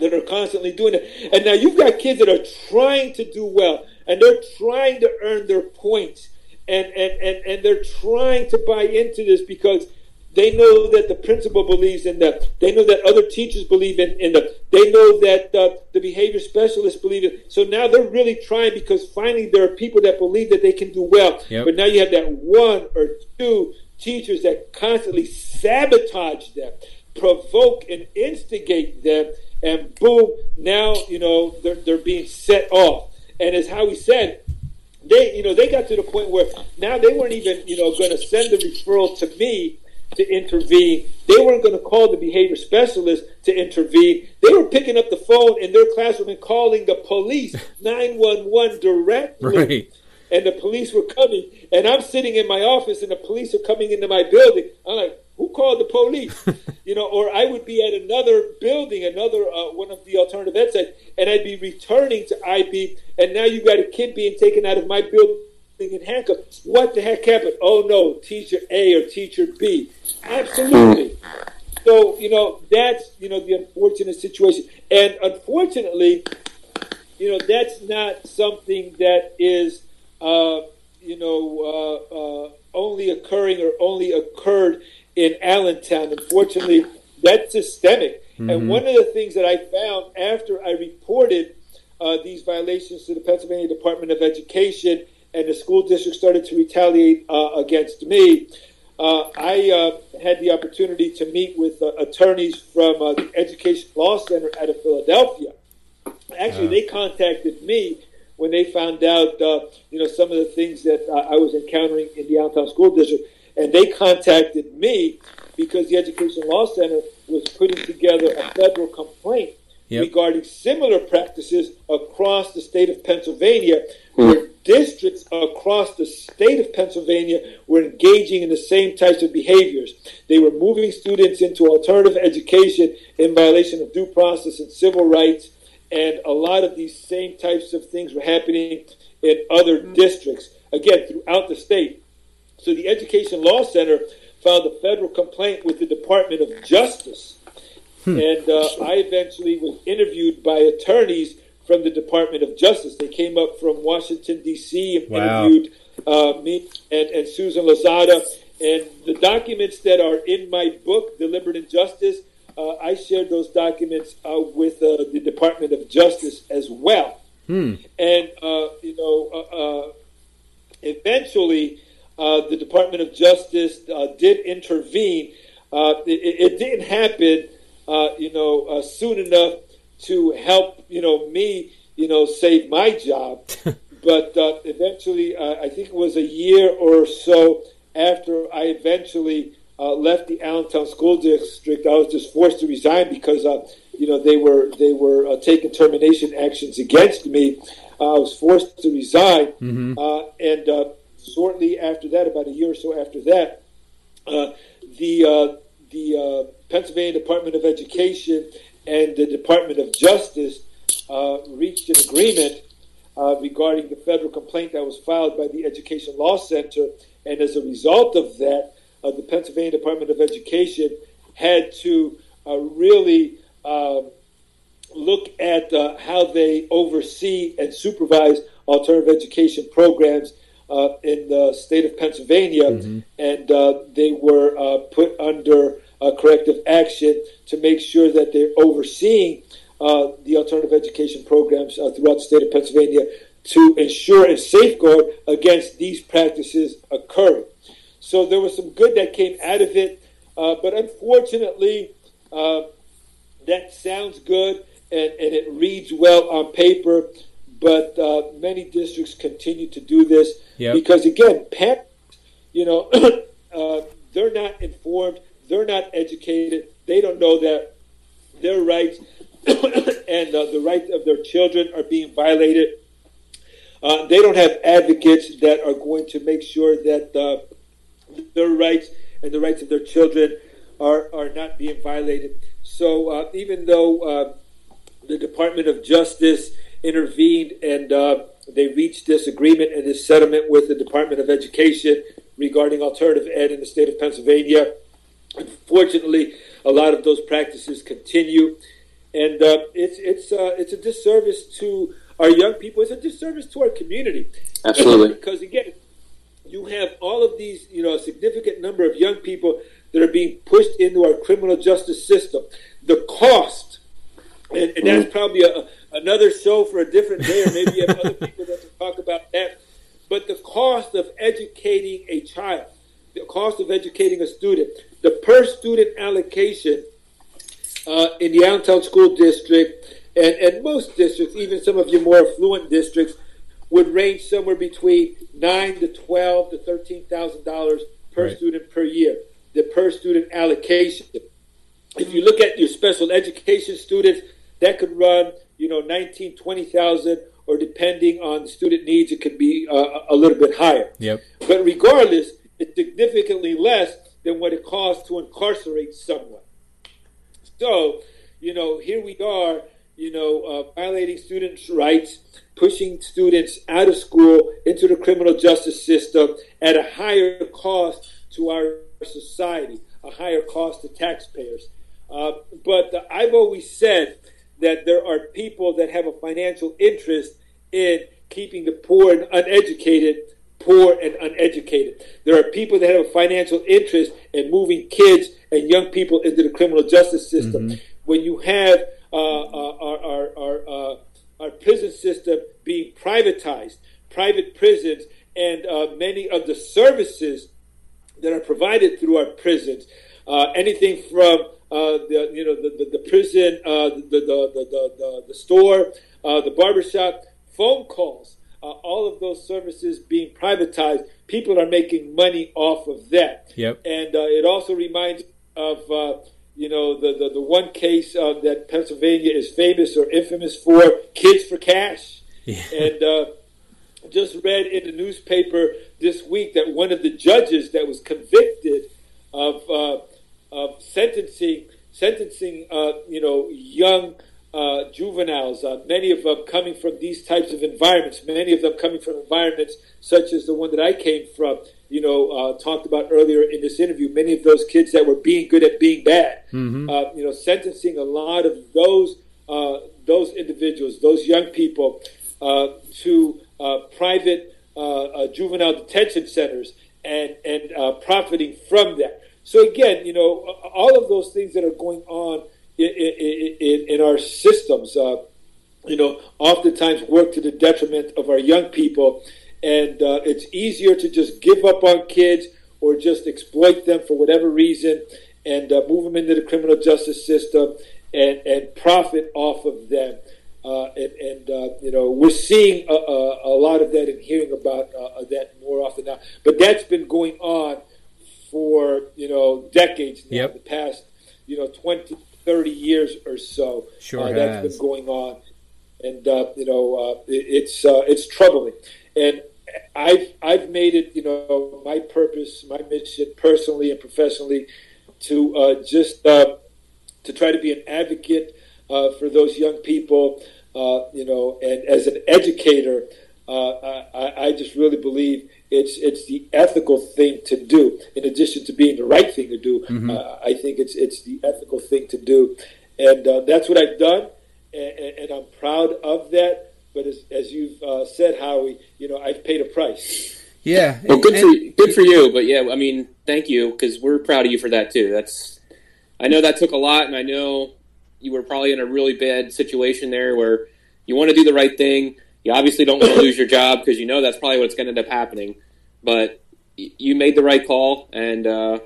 that are constantly doing it, and now you've got kids that are trying to do well, and they're trying to earn their points, and and and, and they're trying to buy into this because they know that the principal believes in them. They know that other teachers believe in, in them. They know that uh, the behavior specialists believe it. So now they're really trying because finally there are people that believe that they can do well. Yep. But now you have that one or two teachers that constantly sabotage them, provoke and instigate them, and boom, now you know they're, they're being set off. And as Howie said, they you know they got to the point where now they weren't even you know going to send the referral to me to intervene. They weren't going to call the behavior specialist to intervene. They were picking up the phone in their classroom and calling the police 911 directly. Right. And the police were coming, and I'm sitting in my office, and the police are coming into my building. I'm like, "Who called the police?" you know, or I would be at another building, another uh, one of the alternative ed sites, and I'd be returning to IB, and now you got a kid being taken out of my building in handcuffs. What the heck happened? Oh no, teacher A or teacher B. Absolutely. So you know that's you know the unfortunate situation, and unfortunately, you know that's not something that is uh, you know uh, uh, only occurring or only occurred in Allentown. Unfortunately, that's systemic. And one of the things that I found after I reported uh, these violations to the Pennsylvania Department of Education and the school district started to retaliate uh, against me, uh, I uh, had the opportunity to meet with uh, attorneys from uh, the Education Law Center out of Philadelphia. Actually, they contacted me when they found out, uh, you know, some of the things that uh, I was encountering in the Allentown School District, and they contacted me because the Education Law Center was putting together a federal complaint Yep. regarding similar practices across the state of Pennsylvania, where districts across the state of Pennsylvania were engaging in the same types of behaviors. They were moving students into alternative education in violation of due process and civil rights, and a lot of these same types of things were happening in other districts, again, throughout the state. So the Education Law Center filed a federal complaint with the Department of Justice. And uh, I eventually was interviewed by attorneys from the Department of Justice. They came up from Washington, D.C., and Wow. interviewed uh, me and, and Susan Lozada. And the documents that are in my book, Deliberate Injustice, uh, I shared those documents uh, with uh, the Department of Justice as well. And, uh, you know, uh, uh, eventually uh, the Department of Justice uh, did intervene. Uh, it, it didn't happen, uh, you know, uh, soon enough to help, you know, me, you know, save my job. but uh, eventually, uh, I think it was a year or so after I eventually uh, left the Allentown School District, I was just forced to resign because, uh, you know, they were they were uh, taking termination actions against me. Uh, I was forced to resign, uh, and uh, shortly after that, about a year or so after that, uh, the uh, the uh, Pennsylvania Department of Education and the Department of Justice uh, reached an agreement uh, regarding the federal complaint that was filed by the Education Law Center, and as a result of that, uh, the Pennsylvania Department of Education had to uh, really um, look at uh, how they oversee and supervise alternative education programs uh, in the state of Pennsylvania, and uh, they were uh, put under uh, corrective action to make sure that they're overseeing uh, the alternative education programs uh, throughout the state of Pennsylvania to ensure and safeguard against these practices occurring. So there was some good that came out of it, uh, but unfortunately, uh, that sounds good and, and it reads well on paper, but uh, many districts continue to do this yep. because, again, parents, you know, uh, they're not informed, they're not educated, they don't know that their rights and uh, the rights of their children are being violated. Uh, they don't have advocates that are going to make sure that uh, their rights and the rights of their children are, are not being violated. So uh, even though uh, the Department of Justice intervened and uh, they reached this agreement and this settlement with the Department of Education regarding alternative ed in the state of Pennsylvania, unfortunately, a lot of those practices continue, and uh, it's it's uh, it's a disservice to our young people. It's a disservice to our community. Absolutely, because again, you have all of these, you know, a significant number of young people that are being pushed into our criminal justice system. The cost, and, and that's mm. probably a, another show for a different day, or maybe you have other people that can talk about that. But the cost of educating a child, the cost of educating a student, the per student allocation uh, in the Allentown School District and, and most districts, even some of your more affluent districts, would range somewhere between nine to twelve to thirteen thousand dollars per right. student per year. The per student allocation. If you look at your special education students, that could run, you know, 19, 20,000, or depending on student needs, it could be uh, a little bit higher. Yep. But regardless, it's significantly less than what it costs to incarcerate someone. So, you know, here we are, you know, uh, violating students' rights, pushing students out of school into the criminal justice system at a higher cost to our society, a higher cost to taxpayers. Uh, but uh, I've always said that there are people that have a financial interest in keeping the poor and uneducated poor and uneducated. There are people that have a financial interest in moving kids and young people into the criminal justice system. Mm-hmm. When you have our, our, our, uh, our, prison system being privatized, private prisons, and uh, many of the services that are provided through our prisons, anything from the you know the, the, the prison, the, the, the, the, the store, the barbershop, phone calls, uh, all of those services being privatized, people are making money off of that. Yep. And uh, it also reminds of uh, you know the, the, the one case uh, that Pennsylvania is famous or infamous for, kids for cash. Yeah. And uh, just read in the newspaper this week that one of the judges that was convicted of uh, of sentencing sentencing you know young uh, juveniles, uh, many of them coming from these types of environments, many of them coming from environments such as the one that I came from, you know, uh, talked about earlier in this interview, many of those kids that were being good at being bad, mm-hmm. Uh, you know, sentencing a lot of those, uh, those individuals, those young people uh, to private juvenile detention centers and, and profiting from that. So again, you know, all of those things that are going on in, in, in our systems, uh, you know, oftentimes work to the detriment of our young people. And uh, it's easier to just give up on kids or just exploit them for whatever reason and uh, move them into the criminal justice system and, and profit off of them. Uh, and, and uh, you know we're seeing a, a, a, lot of that and hearing about uh, that more often now. But that's been going on for you know decades now. Yep. The past you know 20, 30 years or so. Sure uh, that's been going on, and uh, you know uh, it, it's uh, it's troubling. Purpose, my mission, personally and professionally, to uh, just uh, to try to be an advocate for those young people. you know, and as an educator, I, I just really believe it's it's the ethical thing to do. In addition to being the right thing to do, mm-hmm. uh, I think it's it's the ethical thing to do, and uh, that's what I've done, and, and, I'm proud of that. But as, as you've uh, said, Howie, you know I've paid a price. Yeah. Well, good and, for good for you. But yeah, I mean, thank you because we're proud of you for that too. That's I know that took a lot, and I know you were probably in a really bad situation there where you want to do the right thing. You obviously don't want to lose your job because you know that's probably what's going to end up happening. But you made the right call, and uh,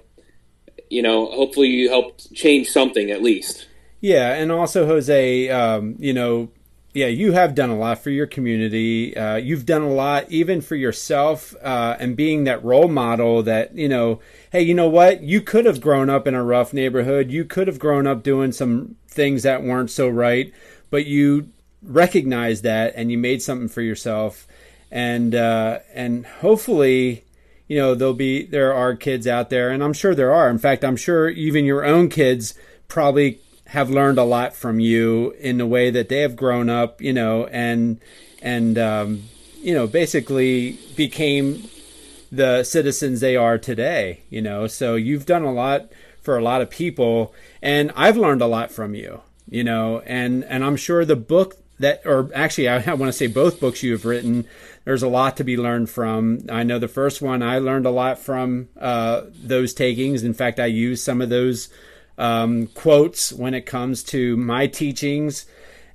you know, hopefully, you helped change something at least. Yeah, and also Jose, um, you know, yeah, you have done a lot for your community. Uh, you've done a lot even for yourself, uh, and being that role model that you know, hey, you know what? You could have grown up in a rough neighborhood. You could have grown up doing some things that weren't so right, but you recognized that and you made something for yourself, and uh, and hopefully, you know, there'll be there are kids out there, and I'm sure there are. In fact, I'm sure even your own kids probably have learned a lot from you in the way that they have grown up, you know, and and um, you know basically became the citizens they are today. You know, so you've done a lot for a lot of people, and I've learned a lot from you. You know, and and I'm sure the book that, or actually, I, I want to say both books you have written. There's a lot to be learned from. I know the first one I learned a lot from uh, those takings. In fact, I used some of those um, quotes when it comes to my teachings.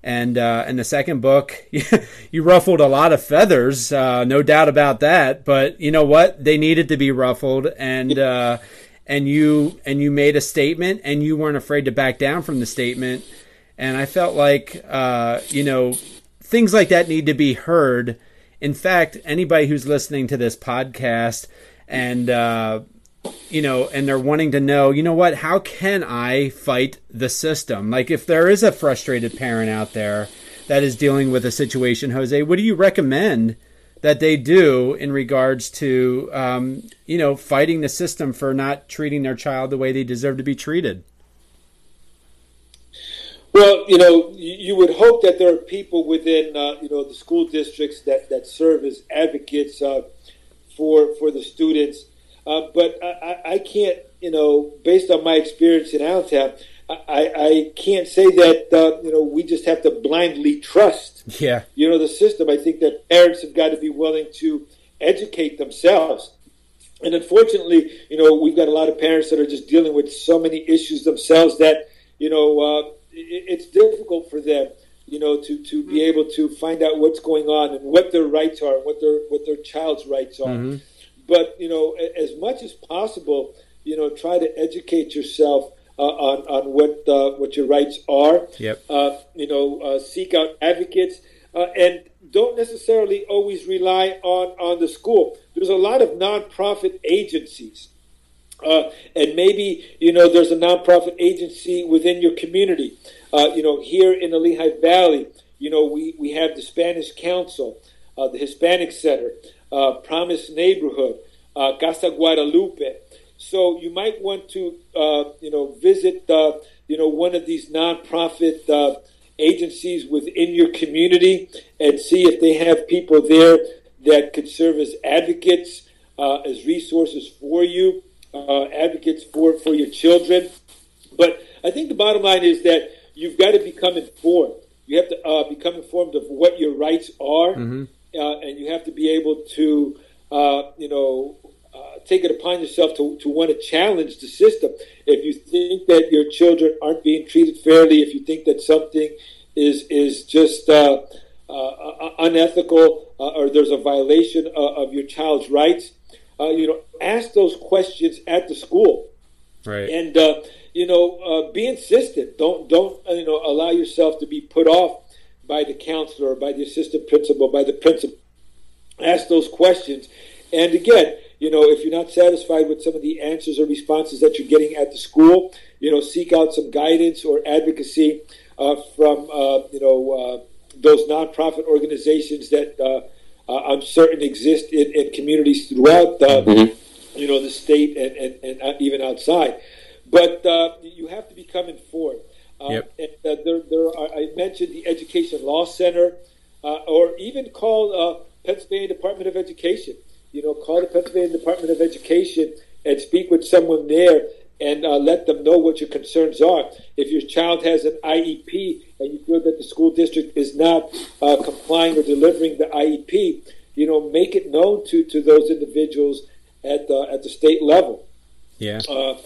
And uh, in the second book, you ruffled a lot of feathers, uh, no doubt about that. But you know what? They needed to be ruffled, and uh, and you and you made a statement, and you weren't afraid to back down from the statement. And I felt like uh, you know things like that need to be heard. In fact, anybody who's listening to this podcast and uh, you know, and they're wanting to know, you know what, how can I fight the system? Like, if there is a frustrated parent out there that is dealing with a situation, Jose, what do you recommend that they do in regards to, um, you know, fighting the system for not treating their child the way they deserve to be treated? Well, you know, you would hope that there are people within, uh, you know, the school districts that, that serve as advocates uh, for for the students uh, but I, I, can't, you know, based on my experience in Allentown, I, I can't say that uh, you know we just have to blindly trust. Yeah. You know the system. I think that parents have got to be willing to educate themselves. And unfortunately, you know, we've got a lot of parents that are just dealing with so many issues themselves that you know uh, it, it's difficult for them, you know, to to be able to find out what's going on and what their rights are, what their what their child's rights are. Mm-hmm. But you know, as much as possible, you know, try to educate yourself uh, on on what uh, what your rights are. Yep. Uh, you know, uh, seek out advocates, uh, and don't necessarily always rely on on the school. There's a lot of nonprofit agencies. Uh, and maybe you know there's a nonprofit agency within your community. you know, here in the Lehigh Valley, you know we, we have the Spanish Council, the Hispanic Center, uh, Promise Neighborhood, uh, Casa Guadalupe. So you might want to, uh, you know, visit, uh, you know, one of these nonprofit uh, agencies within your community and see if they have people there that could serve as advocates, uh, as resources for you, advocates for for your children. But I think the bottom line is that you've got to become informed. You have to become informed of what your rights are. Mm-hmm uh, and you have to be able to, uh, you know, uh, take it upon yourself to, to want to challenge the system. If you think that your children aren't being treated fairly, if you think that something is is just uh, uh, unethical or there's a violation of your child's rights, you know, ask those questions at the school. Right. And you know, be insistent. Don't don't you know allow yourself to be put off by the counselor, by the assistant principal, by the principal. Ask those questions. And again, you know, if you're not satisfied with some of the answers or responses that you're getting at the school, you know, seek out some guidance or advocacy uh, from, uh, you know, uh, those nonprofit organizations that uh, uh, I'm certain exist in, in communities throughout, mm-hmm. you know, the state and, and, and uh, even outside. But you have to become informed. Yep. and, uh, there, there are, I mentioned the Education Law Center, uh, or even call uh, Pennsylvania Department of Education. You know, call the Pennsylvania Department of Education and speak with someone there and uh, let them know what your concerns are. If your child has an IEP and you feel that the school district is not uh, complying or delivering the IEP, you know, make it known to, to those individuals at the, at the state level. Yeah. Uh,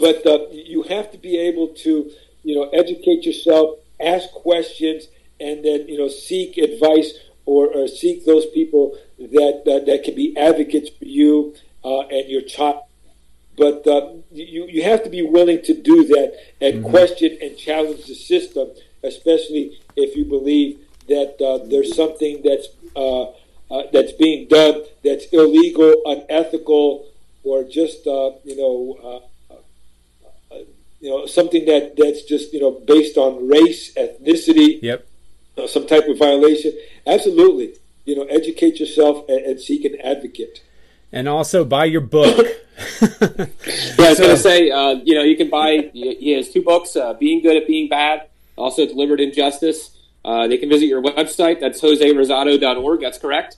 but uh, you have to be able to, you know, educate yourself, ask questions, and then you know seek advice or, or seek those people that, that that can be advocates for you uh, and your child. But uh, you you have to be willing to do that and mm-hmm. question and challenge the system, especially if you believe that uh, there's something that's uh, uh, that's being done that's illegal, unethical, or just uh, you know you know something that that's just you know based on race, ethnicity. Yep. Uh, some type of violation. Absolutely. You know, educate yourself and, and seek an advocate. And also buy your book. yeah, I was going to say, uh, you know, you can buy. He has two books: uh, "Being Good at Being Bad," also "Delivered Injustice." Uh, they can visit your website. That's joserosado.org. That's correct.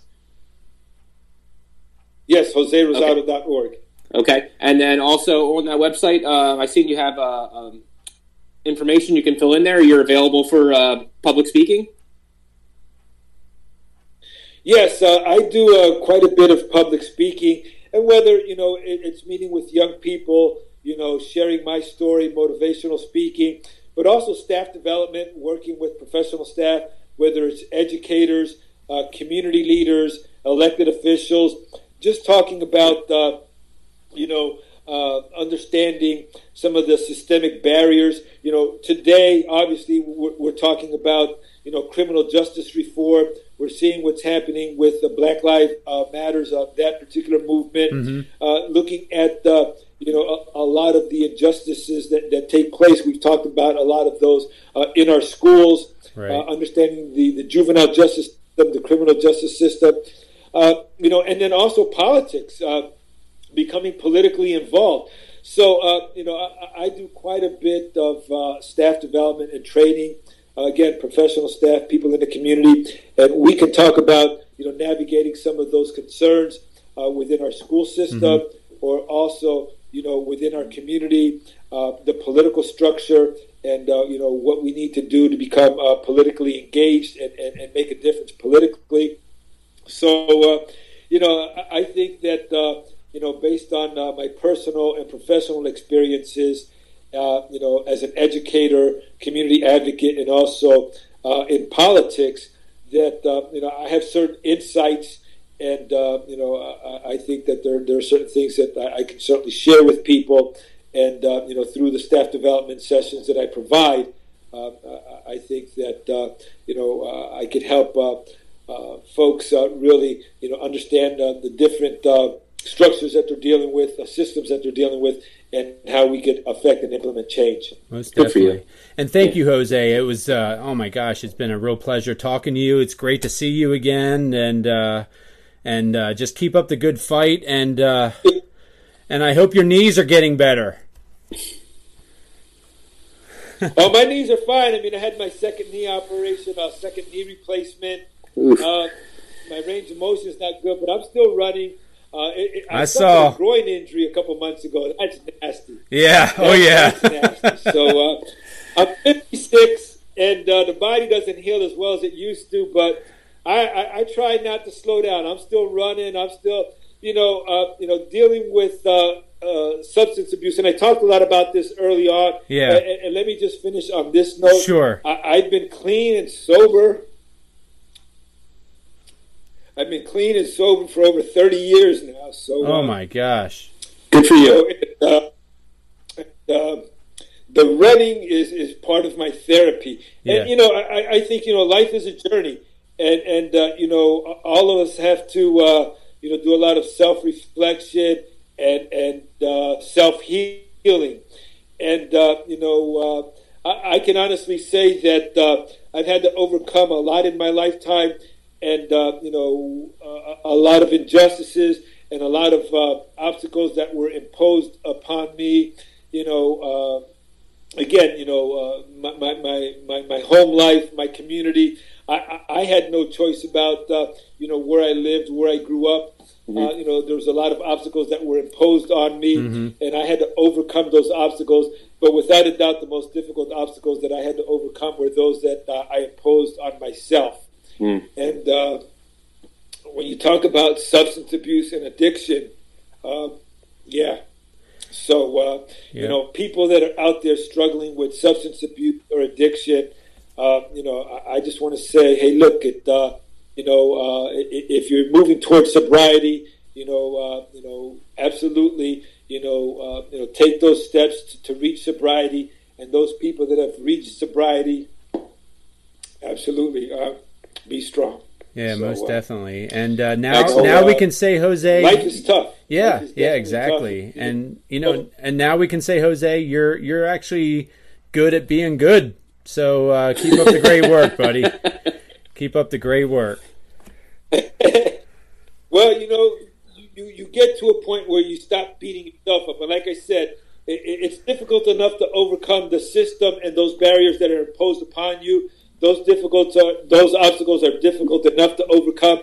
Yes, joserosado.org. Okay. Okay, and then also on that website, uh, I seen you have uh, um, information you can fill in there. You're available for uh, public speaking. Yes, uh, I do uh, quite a bit of public speaking, and whether you know it, it's meeting with young people, you know, sharing my story, motivational speaking, but also staff development, working with professional staff, whether it's educators, uh, community leaders, elected officials, just talking about you know, uh, understanding some of the systemic barriers. You know, today, obviously, we're, we're, talking about, you know, criminal justice reform. We're seeing what's happening with the Black Lives uh, Matters, uh, that particular movement, mm-hmm. Uh, looking at, the, you know, a, a, lot of the injustices that, that take place. We've talked about a lot of those uh, in our schools, right. Uh, understanding the, the juvenile justice system, the criminal justice system, you know, and then also politics becoming politically involved. So, uh, you know, I, I, do quite a bit of uh, staff development and training. Uh, again, professional staff, people in the community, and we can talk about, you know, navigating some of those concerns uh, within our school system, mm-hmm. or also, you know, within our community, uh, the political structure, and uh, you know what we need to do to become politically engaged and, and, and, make a difference politically. So, you know, I, I think that you know, based on uh, my personal and professional experiences, uh, you know, as an educator, community advocate, and also uh, in politics, that uh, you know I have certain insights, and uh, you know I, I, think that there there are certain things that I, I can certainly share with people, and uh, you know through the staff development sessions that I provide, I think that you know I could help folks really you know understand the different structures that they're dealing with, the systems that they're dealing with, and how we could affect and implement change. Most definitely. And thank yeah. you, Jose. It was uh, oh my gosh, it's been a real pleasure talking to you. It's great to see you again, and uh, and uh, just keep up the good fight. And uh, and I hope your knees are getting better. oh, my knees are fine. I mean, I had my second knee operation, a second knee replacement. Uh, my range of motion is not good, but I'm still running. Uh, it, it, I, I saw a groin injury a couple months ago. That's nasty. Yeah. That's, oh yeah. so uh, I'm 56, and uh, the body doesn't heal as well as it used to. But I, I, I, try not to slow down. I'm still running. I'm still, you know, uh, you know, dealing with uh, uh, substance abuse. And I talked a lot about this early on. Yeah. And, and let me just finish on this note. Sure. I, I've been clean and sober I've been clean and sober for over 30 years now. So, oh uh, my gosh, good for you. So, uh, uh, the running is, is part of my therapy, yeah. and you know, I, I think you know, life is a journey, and and uh, you know, all of us have to uh, you know do a lot of self reflection and and uh, self healing, and you know, I, I, can honestly say that I've had to overcome a lot in my lifetime and uh, you know uh, a lot of injustices and a lot of uh, obstacles that were imposed upon me. You know, uh, again, you know, uh, my, my, my, my, home life, my community. I, I, had no choice about uh, you know where I lived, where I grew up. Mm-hmm. you know, there was a lot of obstacles that were imposed on me, mm-hmm. and I had to overcome those obstacles. But without a doubt, the most difficult obstacles that I had to overcome were those that I imposed on myself. Mm. And uh, when you talk about substance abuse and addiction, uh, yeah, So, uh, Yeah. you know, people that are out there struggling with substance abuse or addiction, uh, you know, I, I just want to say, hey, look, it, uh, you know, uh, if you're moving towards sobriety, you know, uh, you know, absolutely, you know, uh, you know, take those steps to, to reach sobriety. And those people that have reached sobriety, absolutely, uh, be strong. Yeah, So, most uh, definitely. And uh, now, so, now we uh, can say Jose. Life is tough. yeah, is yeah, exactly. tough. And you know, and now we can say Jose, you're you're actually good at being good. So uh, keep up the great work, buddy. keep up the great work. Well, you know, you, you, get to a point where you stop beating yourself up. And like I said, it- it's difficult enough to overcome the system and those barriers that are imposed upon you. Those difficult are, those obstacles are difficult enough to overcome.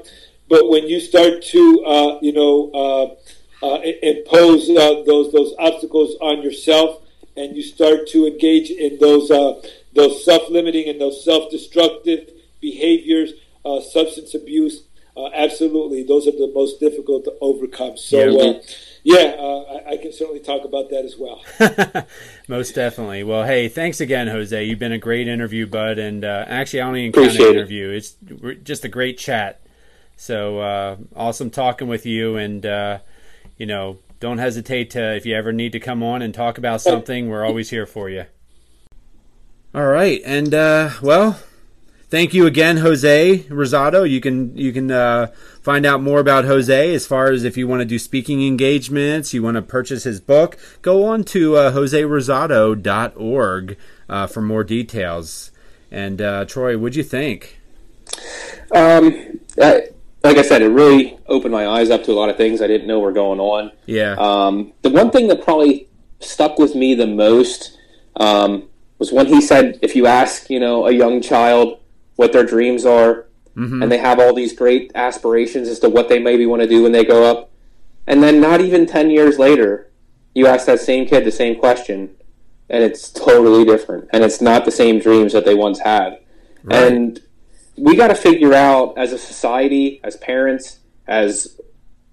But when you start to, uh, you know, uh, uh, impose uh, those those obstacles on yourself, and you start to engage in those uh, those self limiting and those self destructive behaviors, uh, substance abuse, uh, absolutely, those are the most difficult to overcome. So, Yeah. Yeah, uh, I, I can certainly talk about that as well. Most definitely. Well, hey, thanks again, Jose. You've been a great interview, bud. And uh, actually, I don't even count an Appreciate it. interview. It's just a great chat. So uh, awesome talking with you. And uh, you know, don't hesitate to if you ever need to come on and talk about something. We're always here for you. All right, and uh, well, thank you again, Jose Rosado. You can you can uh, find out more about Jose as far as if you want to do speaking engagements, you want to purchase his book. Go on to uh, joserosado.org uh, for more details. And uh, Troy, what'd you think? Um, I, like I said, it really opened my eyes up to a lot of things I didn't know were going on. Yeah, Um, the one thing that probably stuck with me the most um, was when he said, if you ask, you know, a young child what their dreams are, mm-hmm. and they have all these great aspirations as to what they maybe want to do when they grow up, and then not even 10 years later, you ask that same kid the same question, and it's totally different, and it's not the same dreams that they once had. And we got to figure out as a society, as parents, as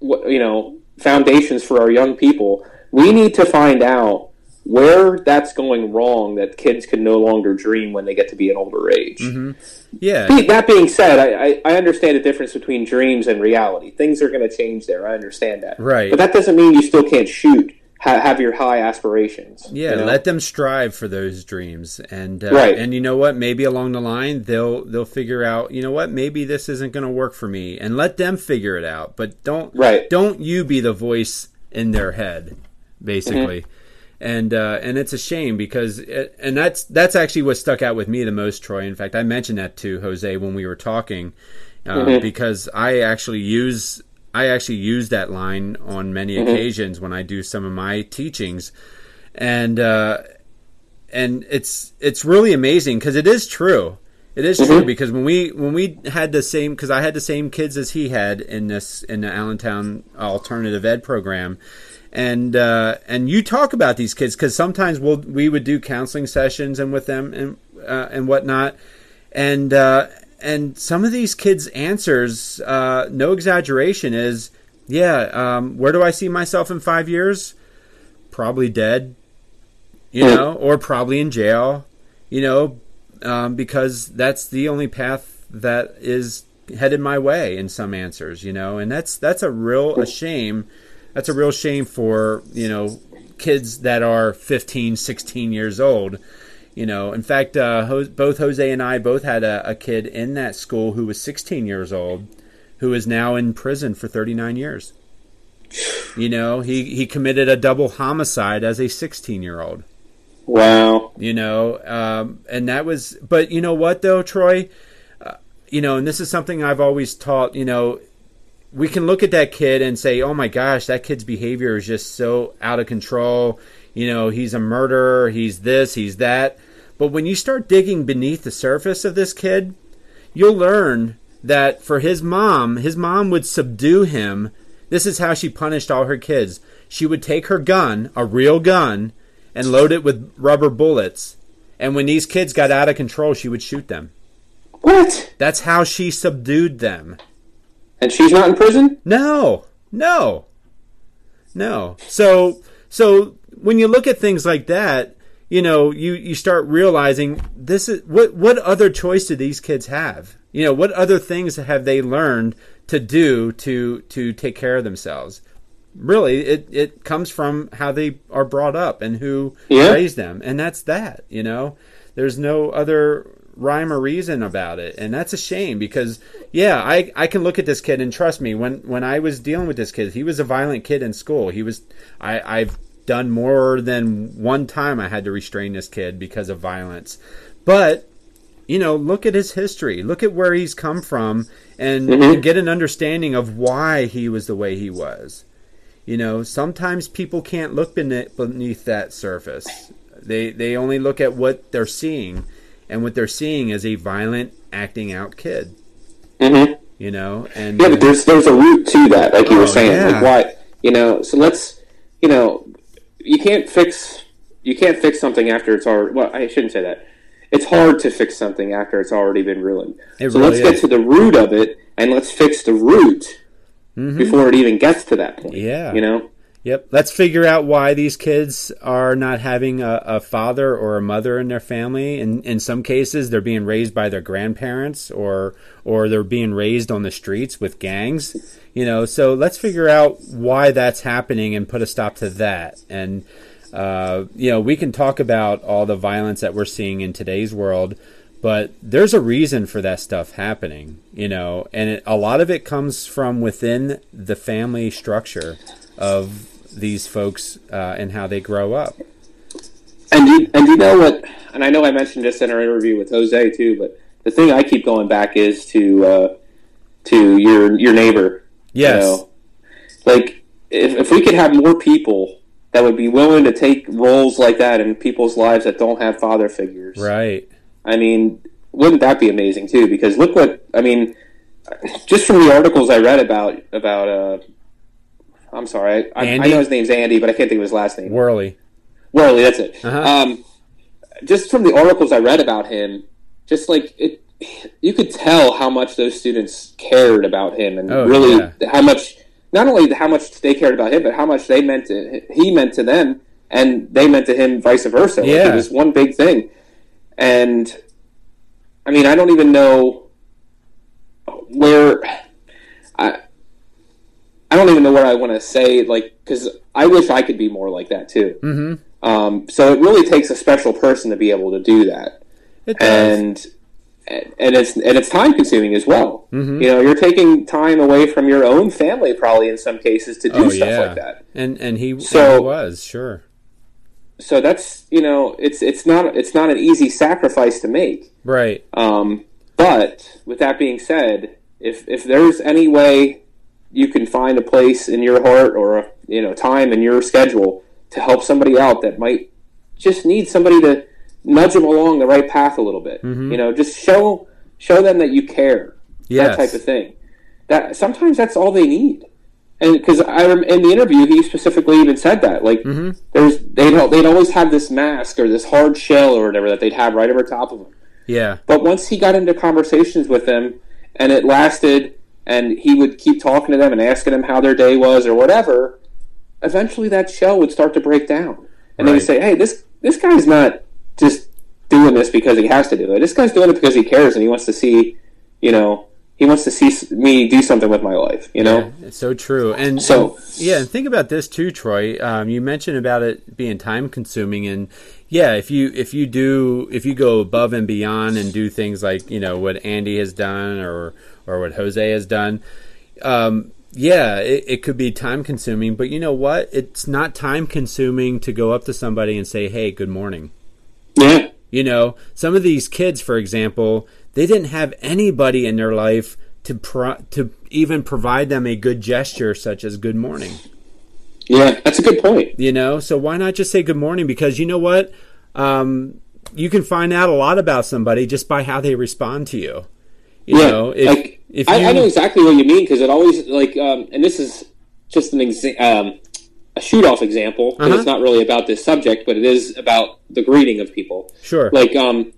you know foundations for our young people we need to find out where that's going wrong that kids can no longer dream when they get to be an older age yeah, Be- that being said I, I, I understand the difference between dreams and reality things are going to change there i understand that Right. but that doesn't mean you still can't shoot ha- have your high aspirations Yeah, you know? let them strive for those dreams, and uh, Right. and you know what? Maybe along the line they'll they'll figure out. You know what? Maybe this isn't going to work for me, and let them figure it out. But don't Right. don't you be the voice in their head, basically. Mm-hmm. And uh, and it's a shame because it, and that's that's actually what stuck out with me the most, Troy. In fact, I mentioned that to Jose when we were talking uh, Mm-hmm. because I actually use I actually use that line on many Mm-hmm. occasions when I do some of my teachings, and uh, and it's it's really amazing because it is true. It is true because when we when we had the same because I had the same kids as he had in this in the Allentown alternative ed program, and uh, and you talk about these kids because sometimes we'll we would do counseling sessions and with them and uh, and whatnot, and uh, and some of these kids' answers, uh, no exaggeration, is yeah. Um, where do I see myself in five years? Probably dead, you know, or probably in jail, you know, um, because that's the only path that is headed my way in some answers, you know, and that's that's a real a shame. That's a real shame for you know kids that are 15, 16 years old. You know, in fact, uh, both Jose and I both had a, a kid in that school who was 16 years old, who is now in prison for 39 years. You know, he, he committed a double homicide as a 16 year old wow you know um, and that was but you know what though troy uh, you know and this is something i've always taught you know we can look at that kid and say oh my gosh that kid's behavior is just so out of control you know he's a murderer he's this he's that but when you start digging beneath the surface of this kid you'll learn that for his mom his mom would subdue him this is how she punished all her kids she would take her gun a real gun and load it with rubber bullets. And when these kids got out of control, she would shoot them. what That's how she subdued them. And she's not in prison No, no, no. So, so when you look at things like that, you know, you you start realizing this is what what other choice do these kids have? You know, what other things have they learned to do to to take care of themselves? Really, it it comes from how they are brought up and who Yeah. raised them, and that's that. You know, there's no other rhyme or reason about it, and that's a shame because yeah, I I can look at this kid and trust me when when I was dealing with this kid, he was a violent kid in school. He was I I've done more than one time I had to restrain this kid because of violence, but you know, look at his history. Look at where he's come from and, and mm-hmm. get an understanding of why he was the way he was. You know, sometimes people can't look beneath, beneath that surface. They they only look at what they're seeing, and what they're seeing is a violent, acting out kid. hmm You know, and Yeah, but there's there's a root to that, like you Oh, were saying. yeah. Like why you know, so let's you know you can't fix you can't fix something after it's already well, I shouldn't say that. It's hard to fix something after it's already been ruined. It so really let's get to the root of it and let's fix the root before it even gets to that point. Mm-hmm. Yeah. You know? Yep. Let's figure out why these kids are not having a, a father or a mother in their family. In in some cases, they're being raised by their grandparents, or or they're being raised on the streets with gangs. You know, so let's figure out why that's happening and put a stop to that. And uh, you know, we can talk about all the violence that we're seeing in today's world, but there's a reason for that stuff happening. You know, and it, a lot of it comes from within the family structure of these folks uh, and how they grow up. And you, and you know what? And I know I mentioned this in our interview with Jose too, but the thing I keep going back is to uh, to your your neighbor. Yes. You know? Like if if we could have more people that would be willing to take roles like that in people's lives that don't have father figures. Right. I mean, wouldn't that be amazing too? Because look what I mean. Just from the articles I read about about uh, I'm sorry, I, I, I know his name's Andy, but I can't think of his last name. Worley. Worley, that's it. Uh-huh. Um, just from the articles I read about him, just like it, you could tell how much those students cared about him, and Oh, really yeah. how much, not only how much they cared about him, but how much they meant to he meant to them, and they meant to him, vice versa. Like, Yeah. it was one big thing, and I mean, I don't even know where I. I don't even know what I want to say, like, because I wish I could be more like that too. Mm-hmm. Um, so it really takes a special person to be able to do that, It does. and and it's and it's time consuming as well. Mhm. You know, you're taking time away from your own family, probably in some cases, to do oh stuff yeah. like that. And and he, So- and he was sure. So that's you know, it's it's not it's not an easy sacrifice to make. Right. Um, but with that being said, if if there's any way you can find a place in your heart or a, you know time in your schedule to help somebody out that might just need somebody to nudge them along the right path a little bit, mm-hmm. you know, just show show them that you care, Yes. that type of thing. That sometimes that's all they need. And because I in the interview, he specifically even said that like mm-hmm. there's they'd they'd always have this mask or this hard shell or whatever that they'd have right over top of them. Yeah. But once he got into conversations with them, and it lasted, and he would keep talking to them and asking them how their day was or whatever, eventually that shell would start to break down, and they would say, "Hey, this this guy's not just doing this because he has to do it. This guy's doing it because he cares and he wants to see, you know, he wants to see me do something with my life. You know, Yeah, it's so true. And So- yeah, and think about this too, Troy. Um, you mentioned about it being time consuming, and yeah, if you if you do if you go above and beyond and do things like you know what Andy has done or or what Jose has done, um, yeah, it, it could be time consuming. But you know what? It's not time consuming to go up to somebody and say, "Hey, good morning." yeah, You know, some of these kids, for example, they didn't have anybody in their life to pro- to even provide them a good gesture such as good morning. yeah, that's a good point. You know, so why not just say good morning? Because you know what, um, you can find out a lot about somebody just by how they respond to you. You yeah, know, if like if I, you I know exactly what you mean because it always like, um, and this is just an exa- um, a shoot off example. Uh-huh. It's not really about this subject, but it is about the greeting of people. sure, Like, um,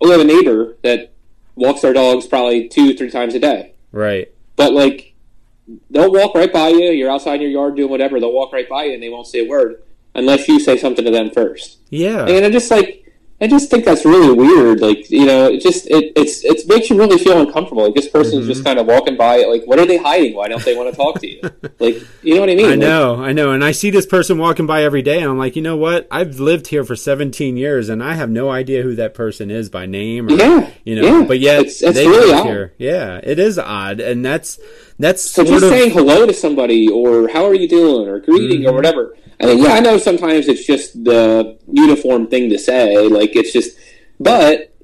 we have a neighbor that walks our dogs probably two, three times a day, right, but like they'll walk right by you. You're outside in your yard doing whatever. They'll walk right by you and they won't say a word. unless you say something to them first. Yeah. And I'm just like I just think that's really weird. Like you know, it just it it's it makes you really feel uncomfortable. Like this person's Mm-hmm. just kind of walking by. Like what are they hiding? Why don't they want to talk to you? like you know what I mean? I Like, know, I know, and I see this person walking by every day, and I'm like, you know what? I've lived here for 17 years, and I have no idea who that person is by name, or, Yeah, you know. yeah. But yet It's- it's they really live odd. here. Yeah, it is odd, and that's that's So sort just of saying hello to somebody, or how are you doing, or greeting, Mm-hmm. or whatever. I mean, yeah, I know sometimes it's just the uniform thing to say. Like it's just, but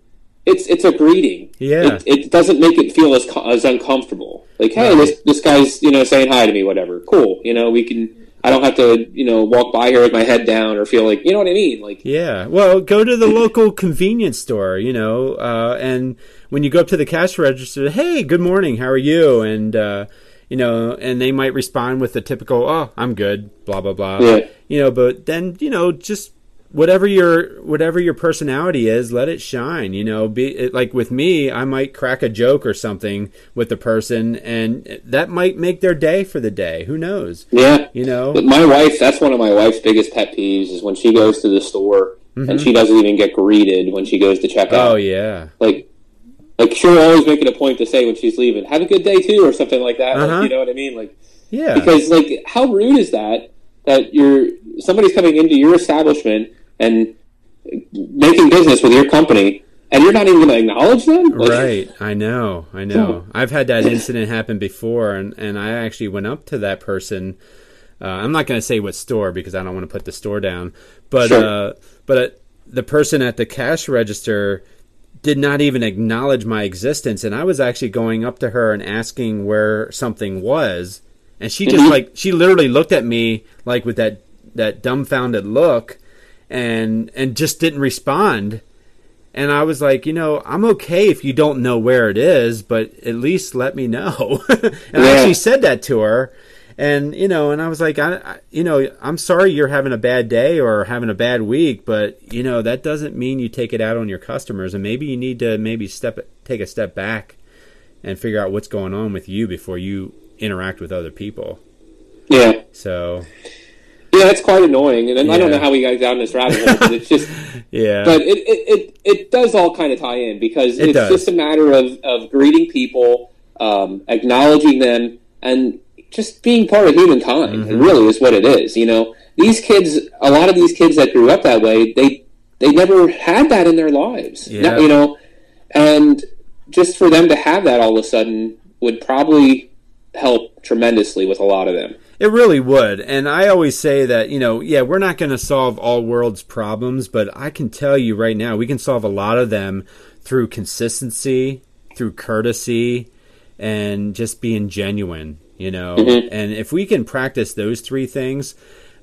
it's it's a greeting. Yeah. it, it doesn't make it feel as as uncomfortable. Like, hey, Right. this this guy's you know saying hi to me, whatever. Cool, you know, we can. I don't have to you know walk by here with my head down or feel like you know what I mean. Like, Yeah. Well, go to the local convenience store, you know, uh, and when you go up to the cash register, hey, good morning, how are you? And, uh, you know, and they might respond with the typical, oh, I'm good, blah, blah, blah. Yeah. You know, but then, you know, just whatever your whatever your personality is let it shine you know be it, like with me i might crack a joke or something with the person and that might make their day for the day who knows yeah, you know But my wife, that's one of my wife's biggest pet peeves is when she goes to the store and she doesn't even get greeted when she goes to check out. Mm-hmm. oh yeah like like she'll always make it a point to say when she's leaving, "Have a good day too," or something like that. Uh-huh. Like, you know what I mean? Like yeah because like how rude is that that you're somebody's coming into your establishment and making business with your company and you're not even going to acknowledge them? Like, Right, I know, I know. I've had that incident happen before, and, and I actually went up to that person. Uh, I'm not going to say what store because I don't want to put the store down, but Sure. uh, but uh, the person at the cash register did not even acknowledge my existence, and I was actually going up to her and asking where something was, and she just Mhm. like she literally looked at me like with that that dumbfounded look, and and just didn't respond. And I was like, you know, I'm okay if you don't know where it is, but at least let me know. and I actually said that to her. And, you know, and I was like, I, I, you know, I'm sorry you're having a bad day or having a bad week, but, you know, that doesn't mean you take it out on your customers. And maybe you need to maybe step, take a step back and figure out what's going on with you before you interact with other people. Yeah. So, Yeah, it's quite annoying. And I don't know how we got down this rabbit hole, but it's just yeah. but it, it, it, it does all kind of tie in because It it's does. just a matter of, of greeting people, um, acknowledging them, and just being part of humankind. Mm-hmm. It really is what it is. You know, these kids, a lot of these kids that grew up that way, they they never had that in their lives. Yeah. Now, you know, and just for them to have that all of a sudden would probably help tremendously with a lot of them. It really would. And I always say that, you know, yeah, we're not going to solve all world's problems, but I can tell you right now, we can solve a lot of them through consistency, through courtesy, and just being genuine, you know. Mhm. And if we can practice those three things,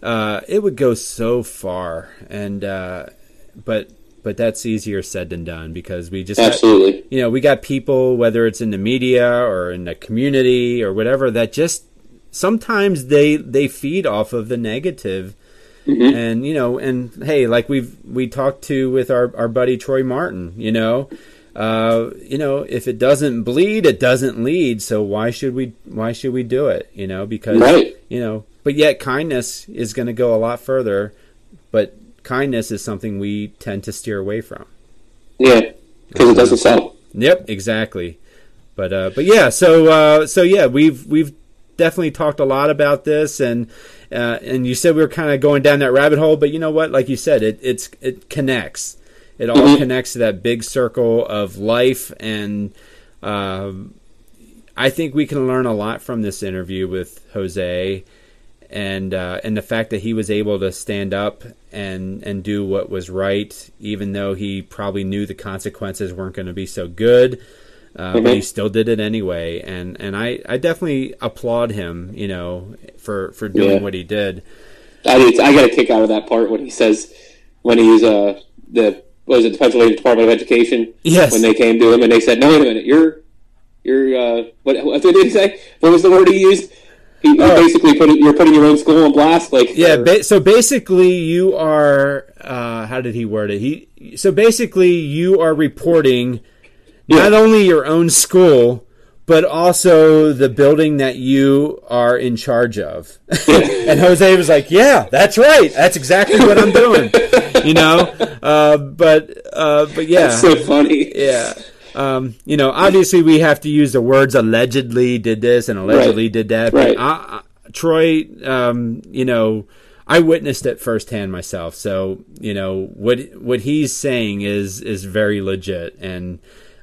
uh, it would go so far. And, uh, but, but that's easier said than done because we just got- Absolutely. you know, we got people, whether it's in the media or in the community or whatever, that just sometimes they they feed off of the negative. Mhm. And you know, and hey, like we've we talked to with our our buddy Troy Martin, you know, uh, you know, if it doesn't bleed, it doesn't lead. So why should we why should we do it? You know, because Right. you know, but yet kindness is going to go a lot further. But kindness is something we tend to steer away from. Yeah, because it doesn't sell. Yep, exactly. But uh, but yeah, so uh, so yeah, we've we've definitely talked a lot about this, and uh, and you said we were kind of going down that rabbit hole, but you know what? Like you said, it it's it connects. It all Mhm. connects to that big circle of life, and um, I think we can learn a lot from this interview with Jose, and uh, and the fact that he was able to stand up and and do what was right, even though he probably knew the consequences weren't going to be so good. Uh, But Mhm. he still did it anyway, and, and I, I definitely applaud him, you know, for, for doing Yeah. what he did. I I got a kick out of that part when he says when he's uh the what was it the Pennsylvania Department of Education Yes. when they came to him and they said no wait a minute you're you're uh what what did he say what was the word he used he, he Oh. basically put you're putting your own school on blast like Yeah, ba- so basically, you are. Uh, how did he word it? He so basically, you are reporting not only your own school, but also the building that you are in charge of. and Jose was like, "Yeah, that's right. That's exactly what I'm doing." you know, uh, but uh, but yeah, That's so funny. yeah. Um, you know, obviously we have to use the words allegedly did this and allegedly Right. did that. Right. I, I, Troy, um, you know, I witnessed it firsthand myself. So you know what what he's saying is is very legit, and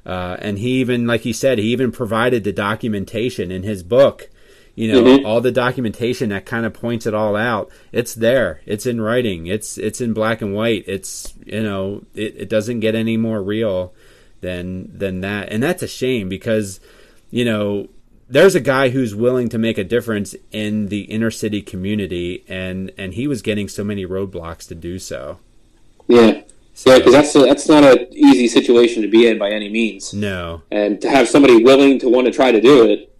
uh, and he even like he said he even provided the documentation in his book. You know, Mhm. all the documentation that kind of points it all out. It's there. It's in writing. It's it's in black and white. It's you know, it, it doesn't get any more real than than that. And that's a shame because, you know, there's a guy who's willing to make a difference in the inner city community and and he was getting so many roadblocks to do so. Yeah, yeah, because that's that's not an easy situation to be in by any means, No. and to have somebody willing to want to try to do it,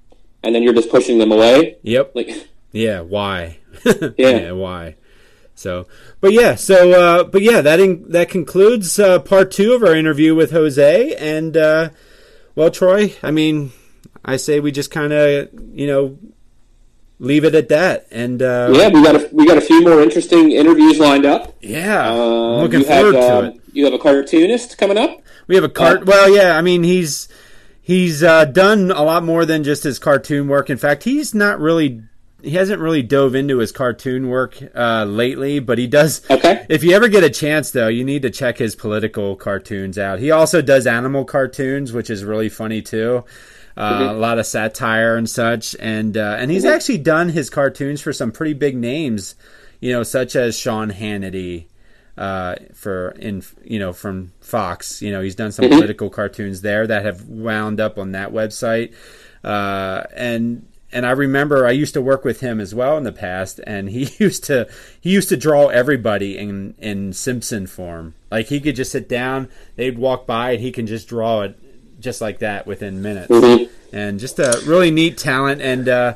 and then you're just pushing them away, Yep. like Yeah, why? Yeah. why? So, but yeah, so uh, but yeah, that in, that concludes uh, part two of our interview with Jose. And uh, well, Troy, I mean, I say we just kind of you know leave it at that. And uh, yeah, we got a we got a few more interesting interviews lined up. yeah, Uh, I'm looking have, forward to um, it. You have a cartoonist coming up. We have a cart. Uh, well, yeah. I mean, he's he's uh, done a lot more than just his cartoon work. In fact, he's not really he hasn't really dove into his cartoon work uh, lately, but he does. Okay. If you ever get a chance, though, you need to check his political cartoons out. He also does animal cartoons, which is really funny too. Uh, A lot of satire and such, and uh, and he's actually done his cartoons for some pretty big names, you know, such as Sean Hannity, uh, for in you know from Fox. You know, he's done some Mhm. political cartoons there that have wound up on that website, uh, and and I remember I used to work with him as well in the past, and he used to he used to draw everybody in in Simpson form. Like he could just sit down, they'd walk by, and he can just draw it just like that within minutes Mhm. and just a really neat talent and uh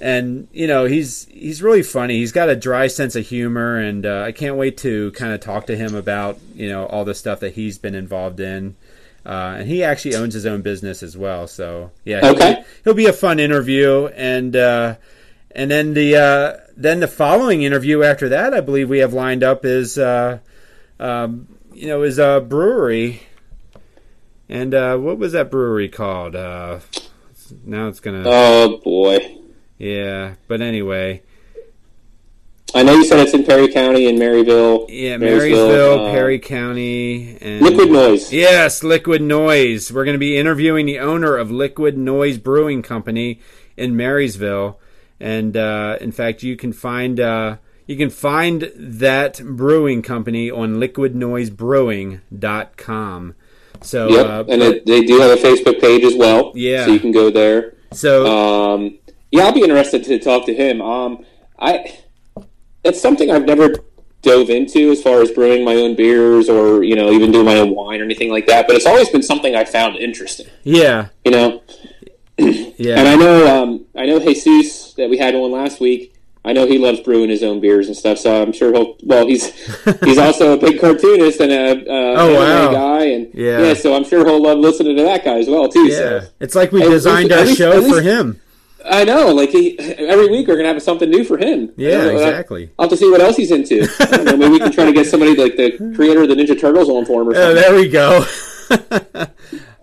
and you know he's he's really funny he's got a dry sense of humor and uh, i can't wait to kind of talk to him about you know all the stuff that he's been involved in uh, and he actually owns his own business as well so yeah he'll, Okay. be, he'll be a fun interview and uh and then the uh then the following interview after that i believe we have lined up is uh um you know is a brewery and uh what was that brewery called uh now it's gonna Oh boy, yeah, but anyway, I know you said it's in Perry County in Maryville. yeah, Marysville, Marysville, uh, Perry County, and Liquid Noise. Yes, Liquid Noise. We're going to be interviewing the owner of Liquid Noise Brewing Company in Marysville, and uh, in fact, you can find uh, you can find that brewing company on liquidnoisebrewing.com. So, Yep, uh, and it, they do have a Facebook page as well. Yeah. so you can go there. so Um, yeah, I'll be interested to talk to him. Um, I it's something I've never dove into as far as brewing my own beers or you know even doing my own wine or anything like that. But it's always been something I found interesting. yeah, You know, yeah, and I know um, I know Jesus that we had on last week. I know he loves brewing his own beers and stuff, so I'm sure he'll. Well, he's he's also a big cartoonist and a uh, Oh, wow. guy, and Yeah. so I'm sure he'll love listening to that guy as well too. yeah. So It's like we designed least- our least- show at for him. I know, like he every week we're gonna have something new for him. Yeah, Uh, exactly. I'll have to see what else he's into. Know, maybe we can try to get somebody like the creator of the Ninja Turtles on for him or Oh, something. there we go.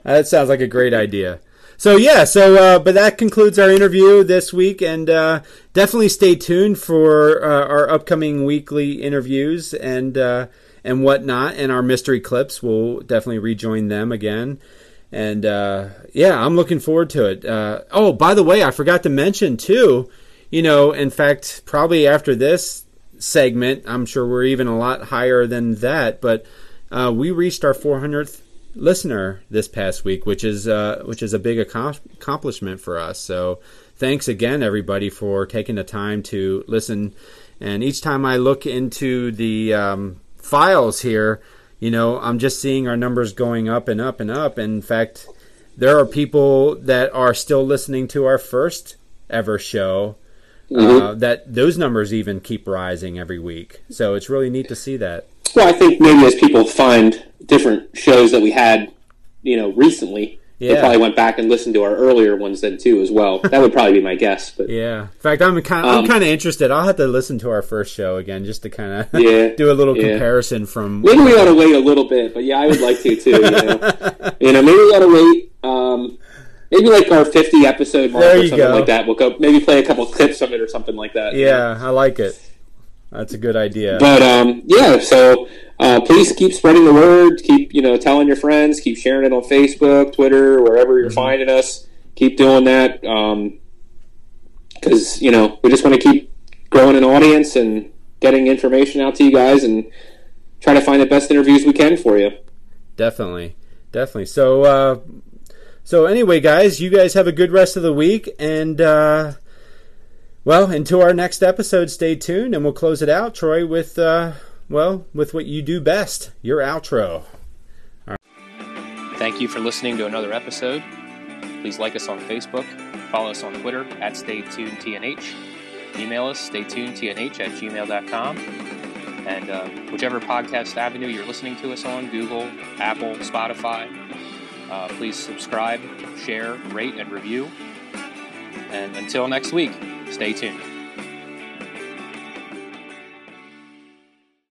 that sounds like a great idea. So yeah, so uh, but that concludes our interview this week, and uh, definitely stay tuned for uh, our upcoming weekly interviews and uh, and whatnot, and our mystery clips. We'll definitely rejoin them again, and uh, yeah, I'm looking forward to it. Uh, oh, by the way, I forgot to mention too. You know, in fact, probably after this segment, I'm sure we're even a lot higher than that, but we reached our 400th listener this past week, which is uh, which is a big accom- accomplishment for us. So thanks again, everybody, for taking the time to listen. And each time I look into the um, files here, you know, I'm just seeing our numbers going up and up and up. And in fact, there are people that are still listening to our first ever show. Uh, that those numbers even keep rising every week, so it's really neat to see that. Well, I think maybe as people find different shows that we had, you know, recently, they probably went back and listened to our earlier ones then too as well. That would probably be my guess. But Yeah. In fact, I'm kind of, I'm Um, kind of interested. I'll have to listen to our first show again just to kind of Yeah, do a little yeah. comparison from. maybe we ought to wait a little bit. But yeah, I would like to too. You know, you know maybe we ought to wait. Um, maybe like our 50 episode mark or something go. like that. We'll go maybe play a couple clips of it or something like that. Yeah, I like it. That's a good idea. But um, yeah, so uh, please keep spreading the word. Keep you know telling your friends. Keep sharing it on Facebook, Twitter, wherever you're finding us. Keep doing that because you know we just want to keep growing an audience and getting information out to you guys and try to find the best interviews we can for you. Definitely, definitely. So, uh, so anyway, guys, you guys have a good rest of the week, and uh, well, until our next episode, stay tuned, and we'll close it out, Troy, with uh, well, with what you do best, your outro. Thank you for listening to another episode. Please like us on Facebook, follow us on Twitter at StayTunedTNH, email us staytunedtnh at gmail.com, and uh, whichever podcast avenue you're listening to us on Google, Apple, Spotify uh, please subscribe, share, rate, and review. And until next week, stay tuned.